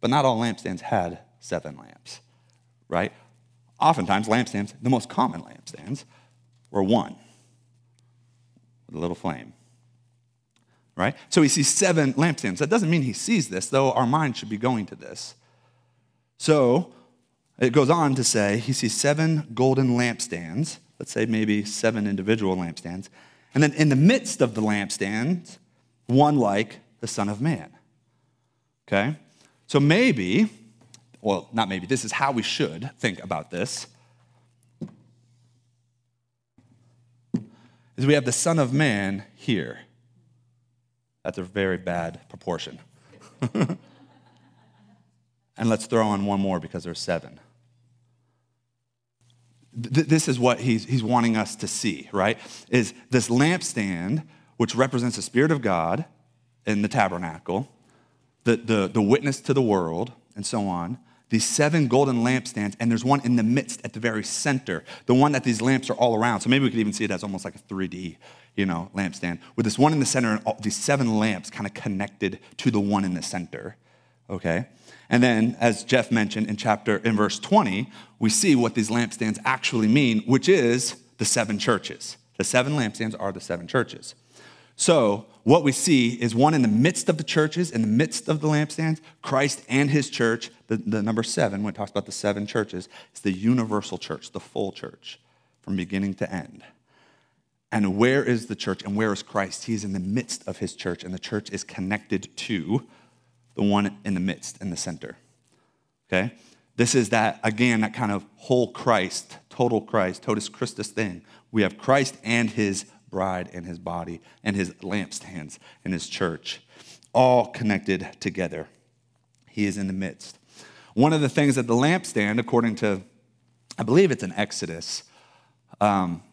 S1: but not all lampstands had seven lamps, right? Oftentimes, lampstands, the most common lampstands, were one with a little flame, right? So he sees seven lampstands. That doesn't mean he sees this, though our mind should be going to this. So it goes on to say he sees seven golden lampstands, let's say maybe seven individual lampstands, and then in the midst of the lampstands, one like the Son of Man. Okay? So maybe, well, not maybe, this is how we should think about this. Is we have the Son of Man here. That's a very bad proportion. (laughs) and let's throw on one more because there's seven. Th- this is what he's, he's wanting us to see, right? Is this lampstand, which represents the Spirit of God in the tabernacle, the, the, the witness to the world, and so on. These seven golden lampstands, and there's one in the midst at the very center, the one that these lamps are all around. So maybe we could even see it as almost like a 3D, you know, lampstand, with this one in the center and all, these seven lamps kind of connected to the one in the center. Okay? And then, as Jeff mentioned in chapter, in verse 20, we see what these lampstands actually mean, which is the seven churches. The seven lampstands are the seven churches. So, what we see is one in the midst of the churches, in the midst of the lampstands, Christ and his church. The, the number seven, when it talks about the seven churches, is the universal church, the full church, from beginning to end. And where is the church and where is Christ? He's in the midst of his church, and the church is connected to the one in the midst, in the center. Okay? This is that, again, that kind of whole Christ, total Christ, totus Christus thing. We have Christ and his bride and his body and his lampstands and his church, all connected together. He is in the midst. One of the things that the lampstand, according to, I believe it's an Exodus, um,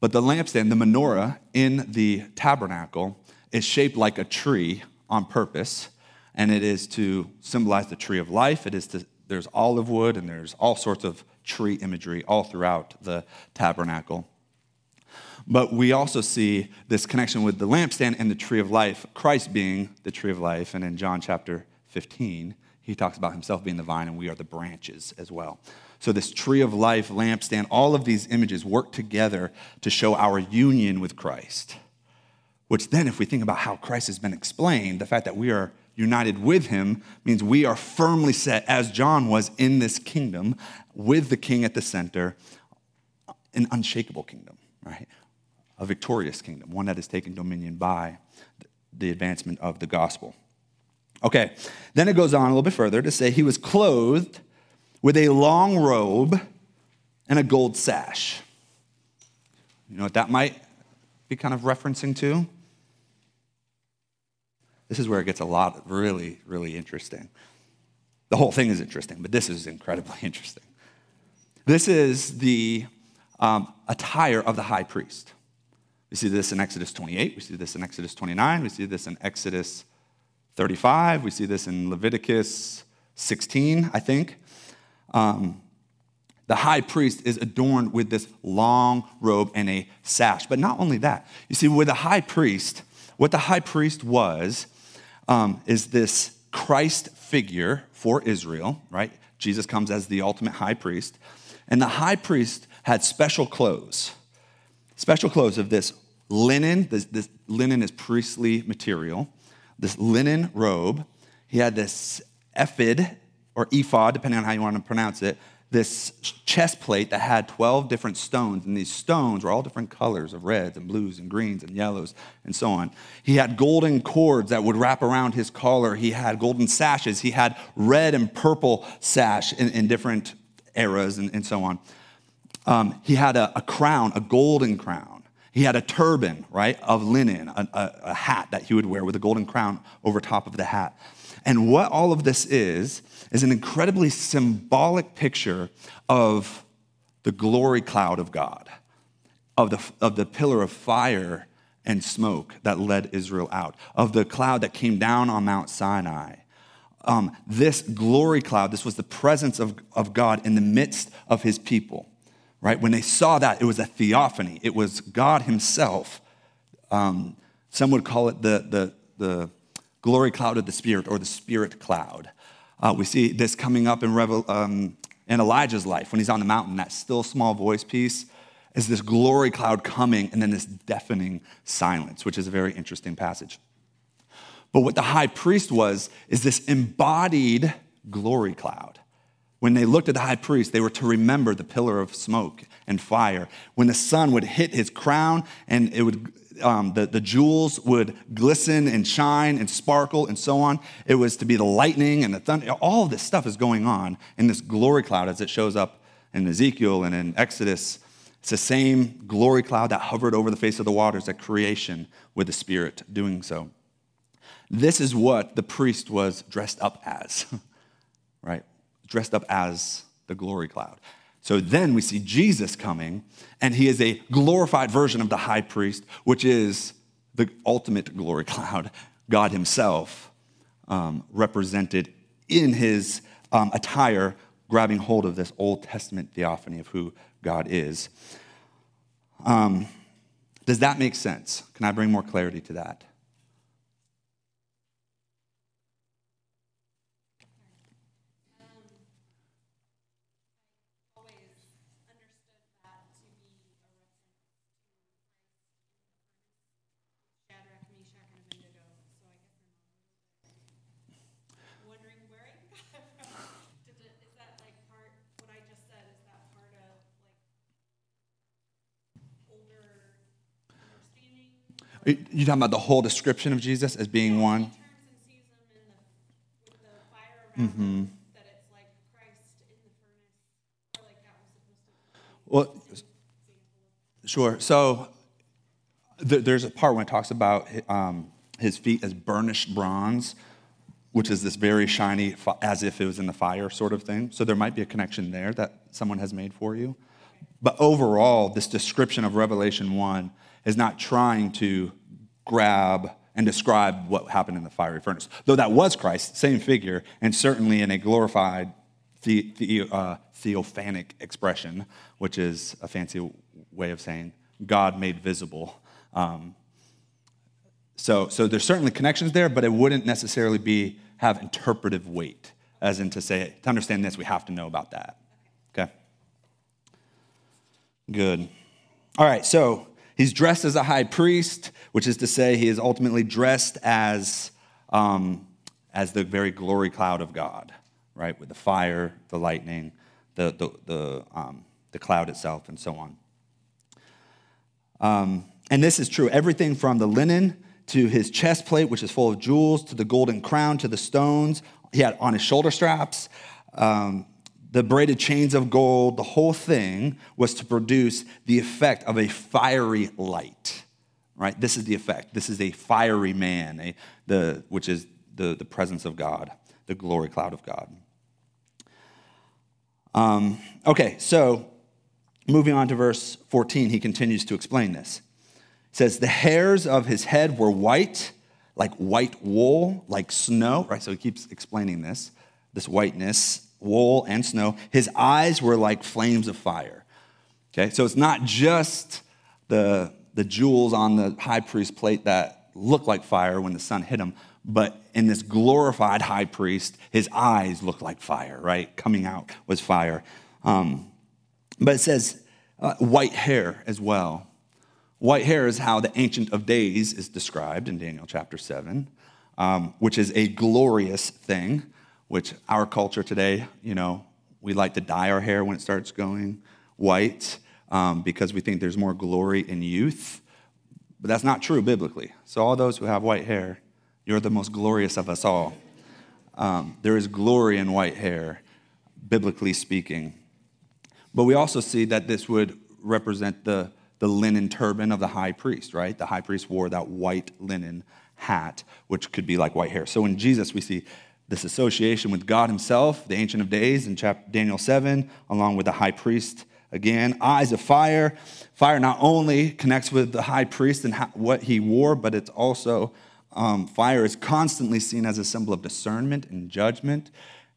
S1: but the lampstand, the menorah in the tabernacle, is shaped like a tree on purpose and it is to symbolize the tree of life. It is to, there's olive wood and there's all sorts of tree imagery all throughout the tabernacle. But we also see this connection with the lampstand and the tree of life, Christ being the tree of life. And in John chapter 15, he talks about himself being the vine and we are the branches as well. So, this tree of life, lampstand, all of these images work together to show our union with Christ. Which then, if we think about how Christ has been explained, the fact that we are united with him means we are firmly set, as John was, in this kingdom with the king at the center, an unshakable kingdom, right? A victorious kingdom, one that is taken dominion by the advancement of the gospel. Okay, then it goes on a little bit further to say he was clothed with a long robe and a gold sash. You know what that might be kind of referencing to? This is where it gets a lot really, really interesting. The whole thing is interesting, but this is incredibly (laughs) interesting. This is the um, attire of the high priest. We see this in Exodus 28, we see this in Exodus 29, we see this in Exodus 35, we see this in Leviticus 16, I think. Um, the high priest is adorned with this long robe and a sash. But not only that, you see, with the high priest, what the high priest was um, is this Christ figure for Israel, right? Jesus comes as the ultimate high priest. And the high priest had special clothes, special clothes of this linen. This, this linen is priestly material, this linen robe. He had this ephod or ephod, depending on how you want to pronounce it, this chest plate that had 12 different stones, and these stones were all different colors of reds and blues and greens and yellows and so on. He had golden cords that would wrap around his collar. He had golden sashes. He had red and purple sash in, in different eras and, and so on. Um, he had a, a, crown, a golden crown. He had a turban, right, of linen, a, a, a hat that he would wear with a golden crown over top of the hat. And what all of this is, is an incredibly symbolic picture of the glory cloud of God, of the, of the pillar of fire and smoke that led Israel out, of the cloud that came down on Mount Sinai, um, this glory cloud, this was the presence of, of God in the midst of his people, right? When they saw that, it was a theophany. It was God himself. Um, some would call it the, the, the glory cloud of the Spirit or the Spirit cloud. Uh, we see this coming up in, Revel, um, in Elijah's life when he's on the mountain, that still small voice piece is this glory cloud coming and then this deafening silence, which is a very interesting passage. But what the high priest was is this embodied glory cloud. When they looked at the high priest, they were to remember the pillar of smoke and fire. When the sun would hit his crown and it would, um, the, the jewels would glisten and shine and sparkle and so on, it was to be the lightning and the thunder. All this stuff is going on in this glory cloud as it shows up in Ezekiel and in Exodus. It's the same glory cloud that hovered over the face of the waters at creation with the Spirit doing so. This is what the priest was dressed up as, (laughs) right? Dressed up as the glory cloud. So then we see Jesus coming, and he is a glorified version of the high priest, which is the ultimate glory (laughs) cloud, God himself, um, represented in his um, attire, grabbing hold of this Old Testament theophany of who God is. Um, does that make sense? Can I bring more clarity to that?
S5: always understood that to be a reference to Shadrach, Meshach, and Abednego. So I guess I'm wondering where I got that from. Did it, is that like part, what I just said, is that part of like older understanding?
S1: You talking about the whole description of Jesus as being one?
S5: He turns and sees them in the, with the fire around
S1: Mm-hmm.
S5: them, that it's like Christ in the furnace, like that was supposed to be.
S1: Well, sure. So th- there's a part when it talks about um, his feet as burnished bronze, which is this very shiny, fi- as if it was in the fire sort of thing. So there might be a connection there that someone has made for you. But overall, this description of Revelation 1 is not trying to grab and describe what happened in the fiery furnace. Though that was Christ, same figure, and certainly in a glorified the, the, uh, theophanic expression, which is a fancy way of saying God made visible. Um, so, so there's certainly connections there, but it wouldn't necessarily be have interpretive weight, as in to say to understand this, we have to know about that. Okay. Good. All right. So he's dressed as a high priest, which is to say he is ultimately dressed as um, as the very glory cloud of God right? With the fire, the lightning, the, the, the, um, the cloud itself, and so on. Um, and this is true. Everything from the linen to his chest plate, which is full of jewels, to the golden crown, to the stones he had on his shoulder straps, um, the braided chains of gold, the whole thing was to produce the effect of a fiery light. Right? This is the effect. This is a fiery man, a, the, which is the, the presence of God, the glory cloud of God. Um, okay, so moving on to verse 14, he continues to explain this. It says, The hairs of his head were white, like white wool, like snow, right? So he keeps explaining this, this whiteness, wool and snow. His eyes were like flames of fire. Okay, so it's not just the, the jewels on the high priest plate that look like fire when the sun hit them, but in this glorified high priest, his eyes look like fire, right? Coming out was fire. Um, but it says uh, white hair as well. White hair is how the Ancient of Days is described in Daniel chapter 7, um, which is a glorious thing, which our culture today, you know, we like to dye our hair when it starts going white um, because we think there's more glory in youth. But that's not true biblically. So, all those who have white hair, you're the most glorious of us all. Um, there is glory in white hair, biblically speaking. But we also see that this would represent the, the linen turban of the high priest, right? The high priest wore that white linen hat, which could be like white hair. So in Jesus, we see this association with God Himself, the Ancient of Days in chapter, Daniel 7, along with the high priest again. Eyes of fire. Fire not only connects with the high priest and what he wore, but it's also Um, fire is constantly seen as a symbol of discernment and judgment.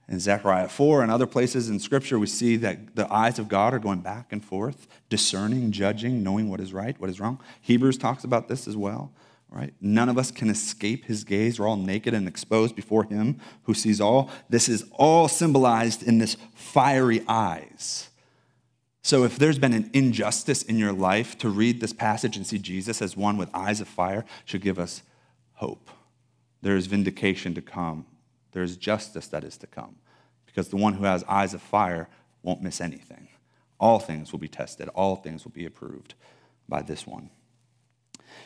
S1: In Zechariah 4 and other places in Scripture, we see that the eyes of God are going back and forth, discerning, judging, knowing what is right, what is wrong. Hebrews talks about this as well, right? None of us can escape his gaze. We're all naked and exposed before him who sees all. This is all symbolized in this fiery eyes. So, if there's been an injustice in your life, to read this passage and see Jesus as one with eyes of fire should give us hope. There is vindication to come, there is justice that is to come, because the one who has eyes of fire won't miss anything. All things will be tested, all things will be approved by this one.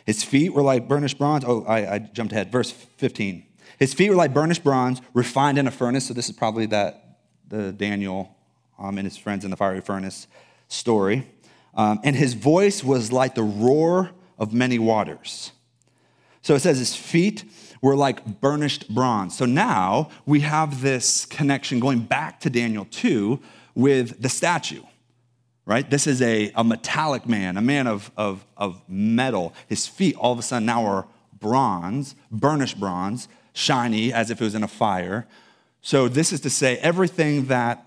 S1: His feet were like burnished bronze. Oh, I, I jumped ahead. Verse 15. His feet were like burnished bronze, refined in a furnace. So, this is probably that the Daniel um, and his friends in the fiery furnace story. Um, and his voice was like the roar of many waters. So it says his feet were like burnished bronze. So now we have this connection going back to Daniel 2 with the statue, right? This is a, a metallic man, a man of, of, of metal. His feet all of a sudden now are bronze, burnished bronze, shiny as if it was in a fire. So this is to say everything that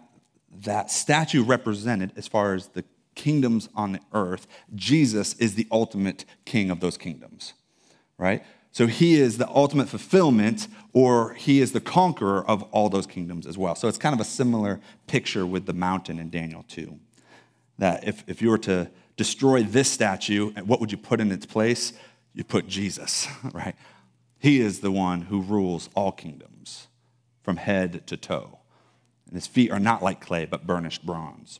S1: that statue represented as far as the kingdoms on the earth, Jesus is the ultimate king of those kingdoms, right? So he is the ultimate fulfillment, or he is the conqueror of all those kingdoms as well. So it's kind of a similar picture with the mountain in Daniel 2. That if, if you were to destroy this statue, what would you put in its place? You put Jesus, (laughs) right? He is the one who rules all kingdoms from head to toe and his feet are not like clay, but burnished bronze.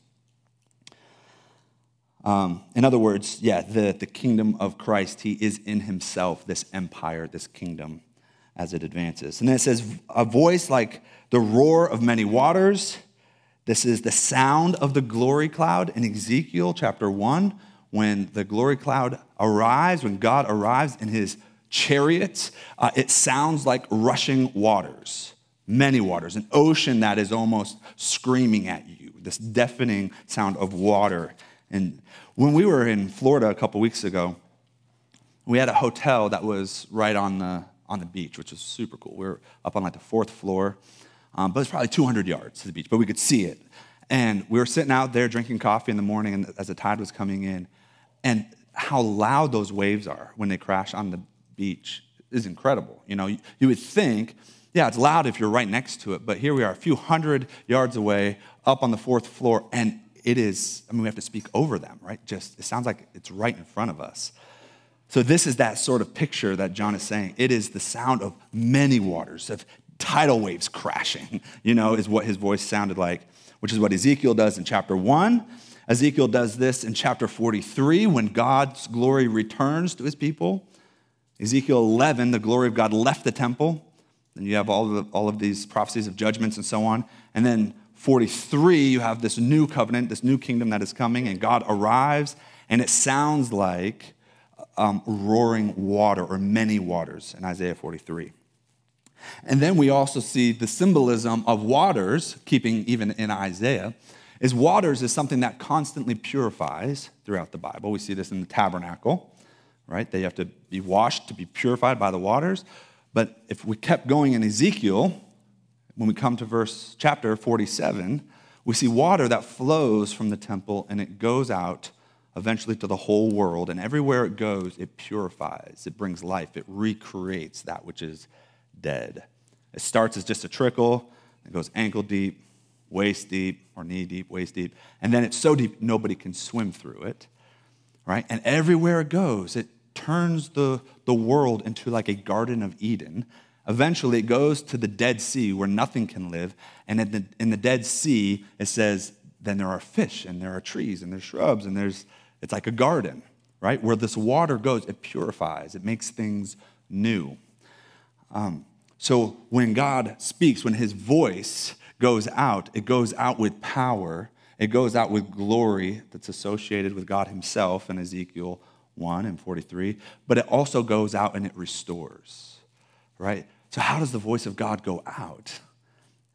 S1: Um, in other words, yeah, the, the kingdom of Christ, he is in himself, this empire, this kingdom, as it advances. And then it says, a voice like the roar of many waters. This is the sound of the glory cloud in Ezekiel chapter 1, when the glory cloud arrives, when God arrives in his chariots, uh, it sounds like rushing waters many waters, an ocean that is almost screaming at you, this deafening sound of water. And when we were in Florida a couple weeks ago, we had a hotel that was right on the, on the beach, which was super cool. We were up on like the fourth floor, um, but it's probably 200 yards to the beach, but we could see it. And we were sitting out there drinking coffee in the morning as the tide was coming in, and how loud those waves are when they crash on the beach is incredible. You know, you, you would think yeah, it's loud if you're right next to it, but here we are, a few hundred yards away, up on the fourth floor, and it is, I mean, we have to speak over them, right? Just, it sounds like it's right in front of us. So, this is that sort of picture that John is saying. It is the sound of many waters, of tidal waves crashing, (laughs) you know, is what his voice sounded like, which is what Ezekiel does in chapter one. Ezekiel does this in chapter 43 when God's glory returns to his people. Ezekiel 11, the glory of God left the temple. Then you have all of, the, all of these prophecies of judgments and so on. And then 43, you have this new covenant, this new kingdom that is coming, and God arrives, and it sounds like um, roaring water or many waters in Isaiah 43. And then we also see the symbolism of waters, keeping even in Isaiah, is waters is something that constantly purifies throughout the Bible. We see this in the tabernacle, right? They have to be washed to be purified by the waters. But if we kept going in Ezekiel, when we come to verse chapter 47, we see water that flows from the temple and it goes out eventually to the whole world. And everywhere it goes, it purifies, it brings life, it recreates that which is dead. It starts as just a trickle, it goes ankle deep, waist deep, or knee deep, waist deep. And then it's so deep nobody can swim through it, right? And everywhere it goes, it turns the, the world into like a Garden of Eden. Eventually, it goes to the Dead Sea where nothing can live. And in the, in the Dead Sea, it says, then there are fish and there are trees and there's shrubs and there's, it's like a garden, right? Where this water goes, it purifies, it makes things new. Um, so when God speaks, when his voice goes out, it goes out with power, it goes out with glory that's associated with God himself in Ezekiel 1 and 43, but it also goes out and it restores, right? So, how does the voice of God go out?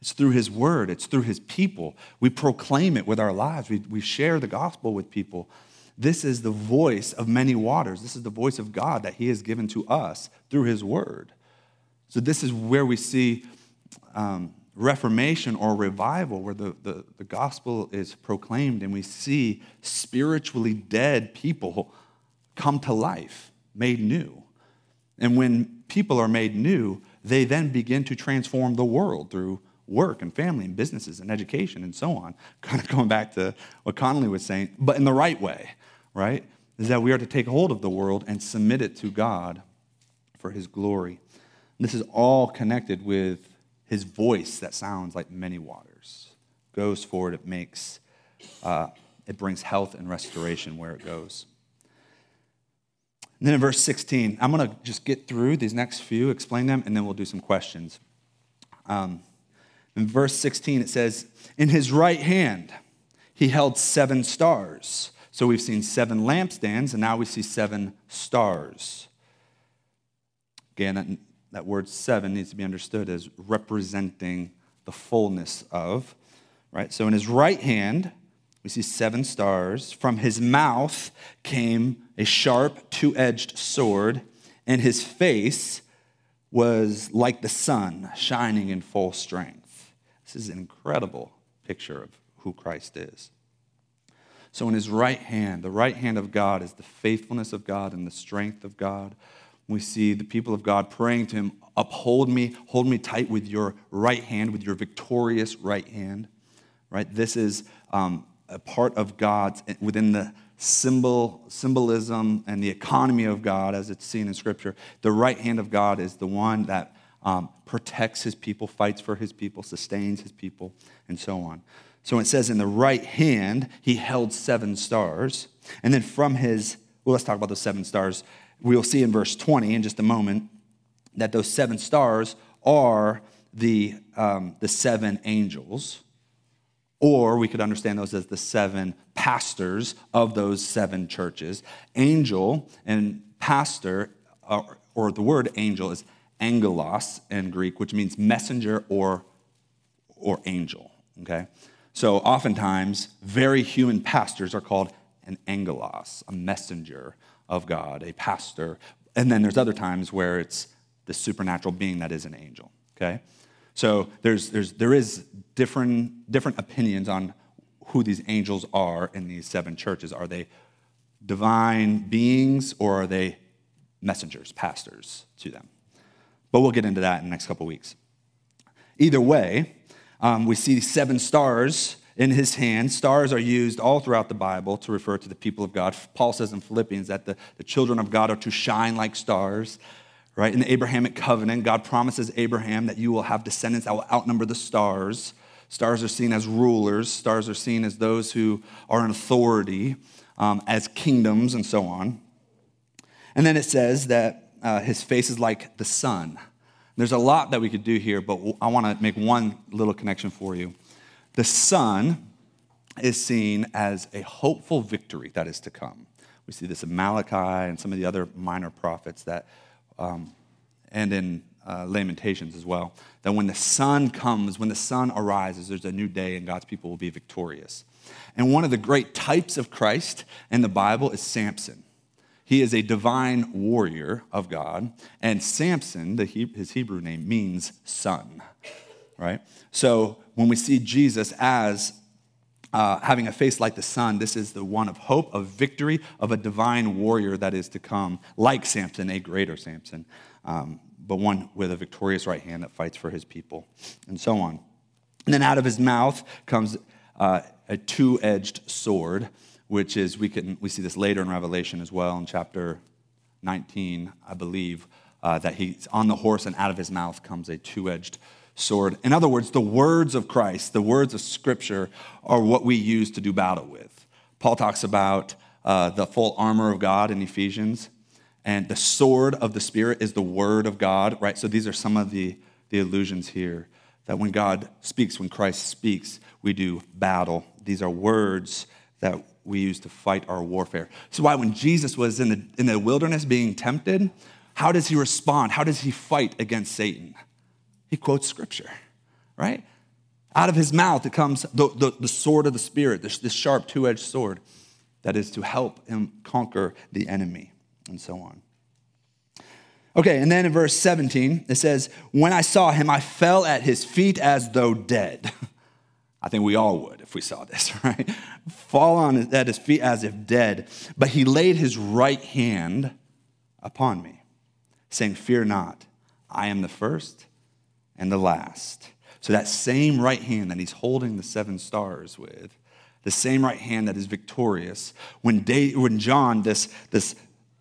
S1: It's through His Word, it's through His people. We proclaim it with our lives, we, we share the gospel with people. This is the voice of many waters. This is the voice of God that He has given to us through His Word. So, this is where we see um, reformation or revival, where the, the, the gospel is proclaimed and we see spiritually dead people come to life, made new. And when people are made new, they then begin to transform the world through work and family and businesses and education and so on. (laughs) Kind of going back to what Connolly was saying, but in the right way, right? Is that we are to take hold of the world and submit it to God for his glory. This is all connected with his voice that sounds like many waters. Goes forward, it makes, uh, it brings health and restoration where it goes. And then in verse 16, I'm going to just get through these next few, explain them, and then we'll do some questions. Um, in verse 16, it says, In his right hand, he held seven stars. So we've seen seven lampstands, and now we see seven stars. Again, that word seven needs to be understood as representing the fullness of, right? So in his right hand, we see seven stars. From his mouth came a sharp, two edged sword, and his face was like the sun, shining in full strength. This is an incredible picture of who Christ is. So, in his right hand, the right hand of God is the faithfulness of God and the strength of God. We see the people of God praying to him, Uphold me, hold me tight with your right hand, with your victorious right hand. Right? This is um, a part of God's within the symbol, symbolism and the economy of God as it's seen in Scripture. The right hand of God is the one that um, protects his people, fights for his people, sustains his people, and so on. So it says in the right hand, he held seven stars. And then from his, well, let's talk about those seven stars. We'll see in verse 20 in just a moment that those seven stars are the, um, the seven angels or we could understand those as the seven pastors of those seven churches. Angel and pastor, or, or the word angel is angelos in Greek, which means messenger or, or angel. Okay? So oftentimes, very human pastors are called an angelos, a messenger of God, a pastor. And then there's other times where it's the supernatural being that is an angel. Okay? So there's, there's, there is different, different opinions on who these angels are in these seven churches. Are they divine beings or are they messengers, pastors to them? But we'll get into that in the next couple weeks. Either way, um, we see seven stars in his hand. Stars are used all throughout the Bible to refer to the people of God. Paul says in Philippians that the, the children of God are to shine like stars right? In the Abrahamic covenant, God promises Abraham that you will have descendants that will outnumber the stars. Stars are seen as rulers, stars are seen as those who are in authority, um, as kingdoms, and so on. And then it says that uh, his face is like the sun. There's a lot that we could do here, but I want to make one little connection for you. The sun is seen as a hopeful victory that is to come. We see this in Malachi and some of the other minor prophets that um, and in uh, Lamentations as well, that when the sun comes, when the sun arises, there's a new day and God's people will be victorious. And one of the great types of Christ in the Bible is Samson. He is a divine warrior of God, and Samson, the he, his Hebrew name, means sun, right? So when we see Jesus as uh, having a face like the sun, this is the one of hope, of victory, of a divine warrior that is to come, like Samson, a greater Samson, um, but one with a victorious right hand that fights for his people, and so on. And then out of his mouth comes uh, a two edged sword, which is, we, can, we see this later in Revelation as well, in chapter 19, I believe, uh, that he's on the horse and out of his mouth comes a two edged sword. In other words, the words of Christ, the words of Scripture, are what we use to do battle with. Paul talks about uh, the full armor of God in Ephesians, and the sword of the Spirit is the word of God, right? So these are some of the, the allusions here that when God speaks, when Christ speaks, we do battle. These are words that we use to fight our warfare. So why when Jesus was in the, in the wilderness being tempted, how does he respond? How does he fight against Satan? He quotes scripture, right? Out of his mouth, it comes the, the, the sword of the Spirit, this, this sharp two edged sword that is to help him conquer the enemy, and so on. Okay, and then in verse 17, it says, When I saw him, I fell at his feet as though dead. (laughs) I think we all would if we saw this, (laughs) right? Fall on at his feet as if dead. But he laid his right hand upon me, saying, Fear not, I am the first and the last. So that same right hand that he's holding the seven stars with, the same right hand that is victorious, when, when John, this, this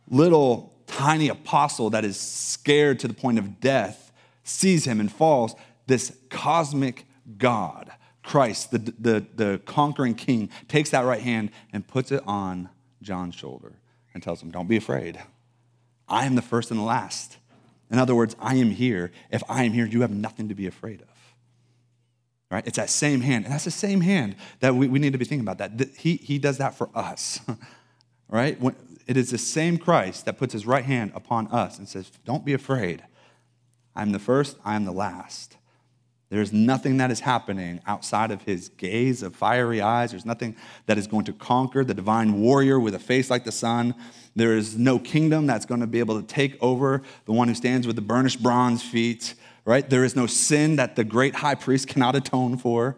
S1: little tiny apostle that is scared to the point of death, sees him and falls, this cosmic God, Christ, the, the, the conquering king, takes that right hand and puts it on John's shoulder and tells him, Don't be afraid. I am the first and the last. In other words, I am here. If I am here, you have nothing to be afraid of. Right? It's that same hand. And that's the same hand that we, we need to be thinking about that. He, he does that for us. (laughs) right? When, it is the same Christ that puts his right hand upon us and says, Don't be afraid. I'm the first, I am the last. There's nothing that is happening outside of his gaze of fiery eyes. There's nothing that is going to conquer the divine warrior with a face like the sun. There is no kingdom that's going to be able to take over the one who stands with the burnished bronze feet, right? There is no sin that the great high priest cannot atone for.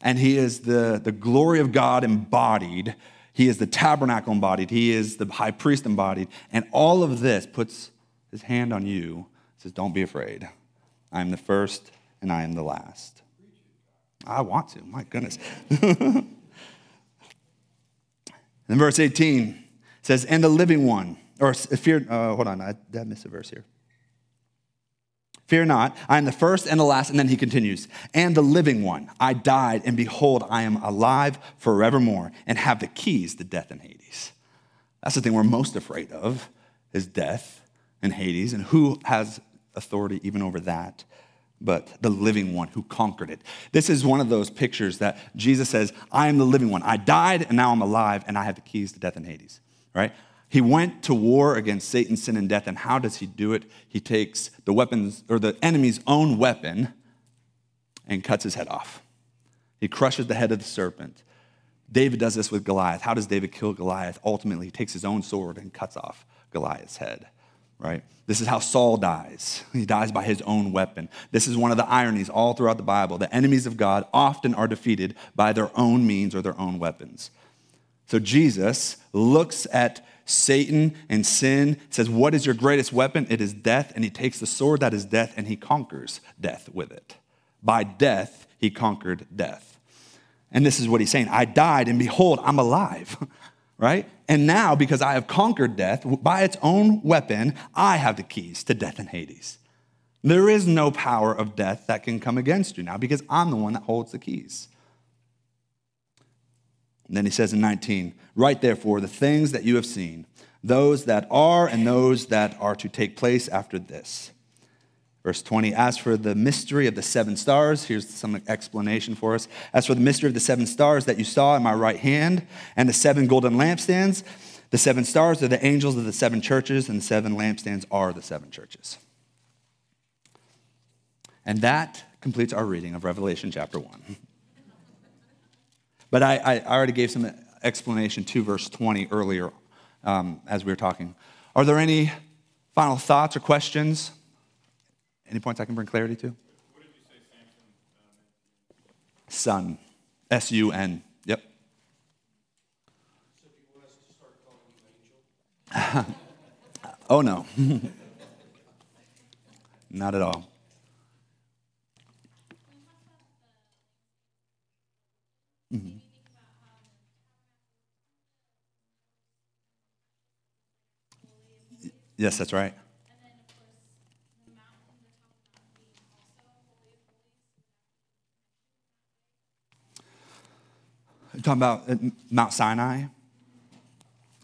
S1: And he is the, the glory of God embodied. He is the tabernacle embodied. He is the high priest embodied. And all of this puts his hand on you, says, Don't be afraid. I am the first and I am the last. I want to, my goodness. (laughs) in verse 18 says, And the living one, or fear, uh, hold on, I, I missed a verse here. Fear not, I am the first and the last. And then he continues, and the living one. I died, and behold, I am alive forevermore, and have the keys to death and Hades. That's the thing we're most afraid of, is death and Hades, and who has authority even over that but the living one who conquered it. This is one of those pictures that Jesus says, I am the living one. I died and now I'm alive and I have the keys to death and Hades, right? He went to war against Satan, sin, and death. And how does he do it? He takes the weapons or the enemy's own weapon and cuts his head off. He crushes the head of the serpent. David does this with Goliath. How does David kill Goliath? Ultimately, he takes his own sword and cuts off Goliath's head, right? This is how Saul dies. He dies by his own weapon. This is one of the ironies all throughout the Bible. The enemies of God often are defeated by their own means or their own weapons. So Jesus looks at Satan and sin, says, What is your greatest weapon? It is death. And he takes the sword that is death and he conquers death with it. By death, he conquered death. And this is what he's saying I died, and behold, I'm alive, (laughs) right? And now, because I have conquered death by its own weapon, I have the keys to death and Hades. There is no power of death that can come against you now because I'm the one that holds the keys. And then he says in 19, Write therefore the things that you have seen, those that are and those that are to take place after this. Verse 20, as for the mystery of the seven stars, here's some explanation for us. As for the mystery of the seven stars that you saw in my right hand, and the seven golden lampstands, the seven stars are the angels of the seven churches, and the seven lampstands are the seven churches. And that completes our reading of Revelation chapter 1. But I, I already gave some explanation to verse 20 earlier um, as we were talking. Are there any final thoughts or questions? Any points I can bring clarity to?
S4: What did you say Samson?
S1: Sun. S U N. Yep.
S2: So do you want us to start calling you angel?
S1: Oh, no. (laughs) Not at all. Mhm. Yes, that's right. Talking about uh, Mount Sinai?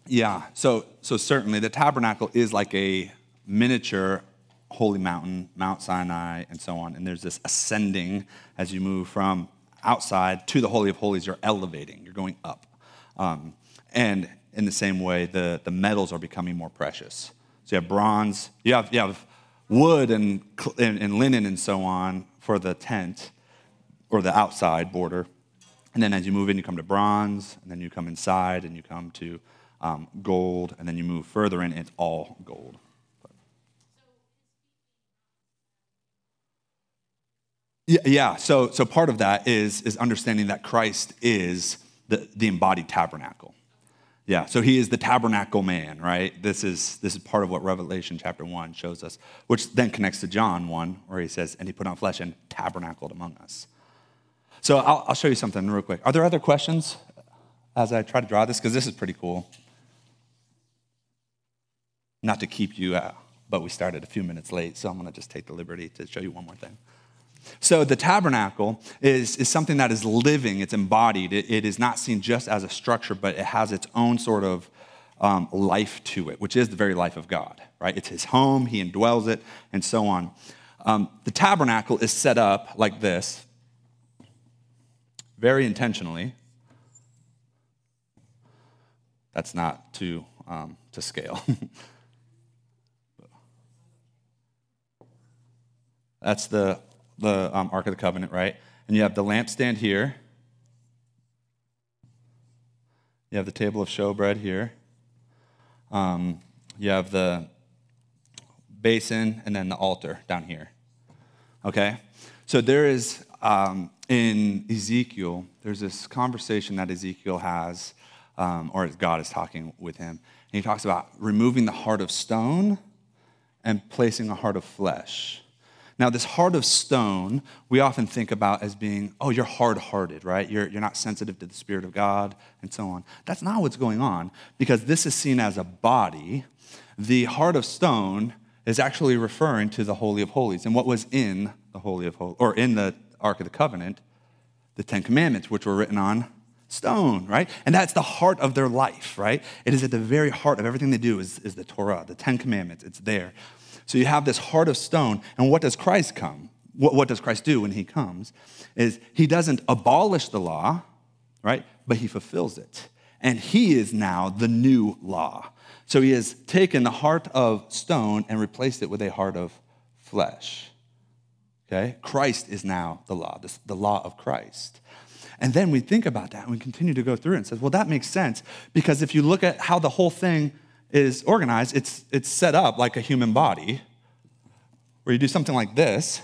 S1: Yeah, so, so certainly the tabernacle is like a miniature holy mountain, Mount Sinai, and so on. And there's this ascending as you move from outside to the Holy of Holies, you're elevating, you're going up. Um, and in the same way, the, the metals are becoming more precious. So you have bronze, you have, you have wood and, and, and linen and so on for the tent or the outside border. And then as you move in, you come to bronze, and then you come inside, and you come to um, gold, and then you move further in, it's all gold. Yeah, yeah. So, so part of that is, is understanding that Christ is the, the embodied tabernacle. Yeah, so he is the tabernacle man, right? This is, this is part of what Revelation chapter 1 shows us, which then connects to John 1, where he says, And he put on flesh and tabernacled among us. So I'll, I'll show you something real quick. Are there other questions as I try to draw this? Because this is pretty cool. Not to keep you out, but we started a few minutes late, so I'm going to just take the liberty to show you one more thing. So the tabernacle is, is something that is living, it's embodied. It, it is not seen just as a structure, but it has its own sort of um, life to it, which is the very life of God, right? It's his home, he indwells it, and so on. Um, the tabernacle is set up like this, very intentionally. That's not to, um, to scale. (laughs) That's the the um, Ark of the Covenant, right? And you have the lampstand here. You have the table of showbread here. Um, you have the basin and then the altar down here. Okay? So there is, um, in Ezekiel, there's this conversation that Ezekiel has, um, or God is talking with him. And he talks about removing the heart of stone and placing a heart of flesh. Now, this heart of stone, we often think about as being, oh, you're hard hearted, right? You're, you're not sensitive to the Spirit of God, and so on. That's not what's going on, because this is seen as a body. The heart of stone is actually referring to the Holy of Holies and what was in the Holy of Holies, or in the Ark of the Covenant, the Ten Commandments, which were written on stone, right? And that's the heart of their life, right? It is at the very heart of everything they do is, is the Torah, the Ten Commandments. It's there. So you have this heart of stone. And what does Christ come? What, what does Christ do when he comes? Is he doesn't abolish the law, right? But he fulfills it. And he is now the new law. So he has taken the heart of stone and replaced it with a heart of flesh. Okay? Christ is now the law, the law of Christ. And then we think about that and we continue to go through and says, well, that makes sense because if you look at how the whole thing is organized, it's, it's set up like a human body, where you do something like this,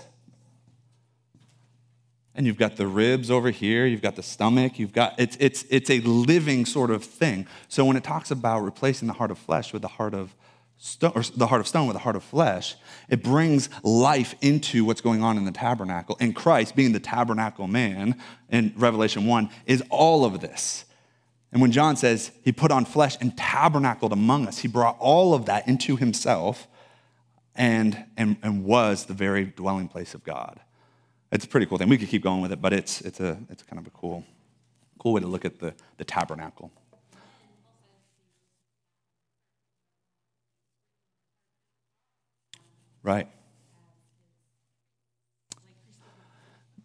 S1: and you've got the ribs over here, you've got the stomach, you've got, it's, it's, it's a living sort of thing. So when it talks about replacing the heart of flesh with the heart of stone, or the heart of stone with the heart of flesh, it brings life into what's going on in the tabernacle. And Christ, being the tabernacle man in Revelation 1, is all of this. And when John says he put on flesh and tabernacled among us, he brought all of that into himself and, and, and was the very dwelling place of God. It's a pretty cool thing. We could keep going with it, but it's, it's, a, it's kind of a cool, cool way to look at the, the tabernacle. Right.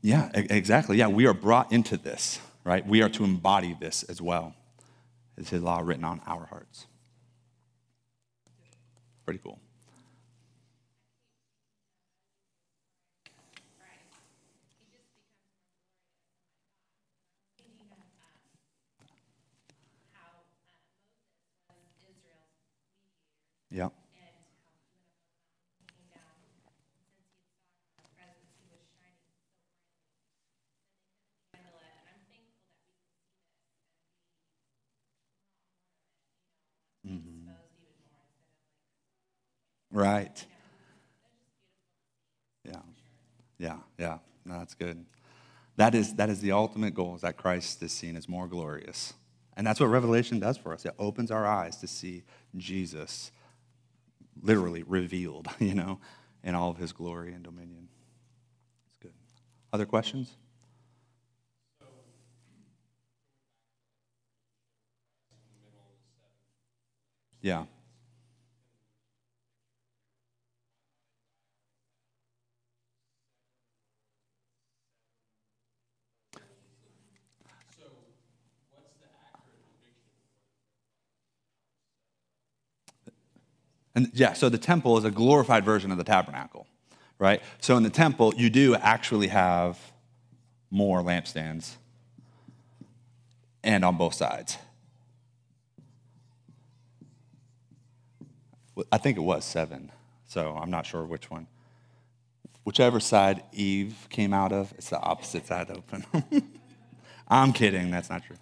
S1: Yeah, exactly. Yeah, we are brought into this, right? We are to embody this as well is his law written on our hearts. Pretty cool. Yeah. Right. Yeah. Yeah. Yeah. No, that's good. That is, that is the ultimate goal, is that Christ is seen as more glorious. And that's what Revelation does for us. It opens our eyes to see Jesus literally revealed, (laughs) you know, in all of his glory and dominion. It's good. Other questions? Yeah. And yeah, so the temple is a glorified version of the tabernacle, right? So in the temple, you do actually have more lampstands and on both sides. I think it was seven, so I'm not sure which one. whichever side Eve came out of, it's the opposite side open. (laughs) I'm kidding, that's not true.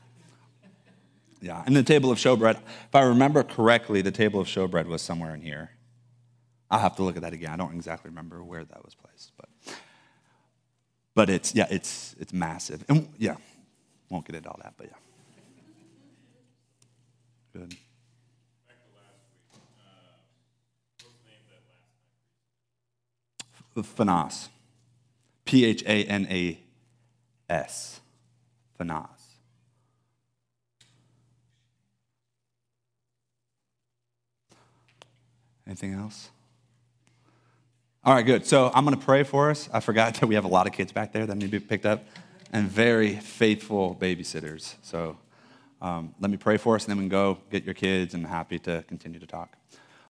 S1: Yeah, and the table of showbread, if I remember correctly, the table of showbread was somewhere in here. I'll have to look at that again. I don't exactly remember where that was placed, but but it's yeah, it's it's massive. And yeah, won't get into all that, but yeah. Good. Phanas. P H A N A S. Phanas. Anything else? All right, good. So I'm going to pray for us. I forgot (laughs) that we have a lot of kids back there that need to be picked up and very faithful babysitters. So um, let me pray for us, and then we can go get your kids and happy to continue to talk.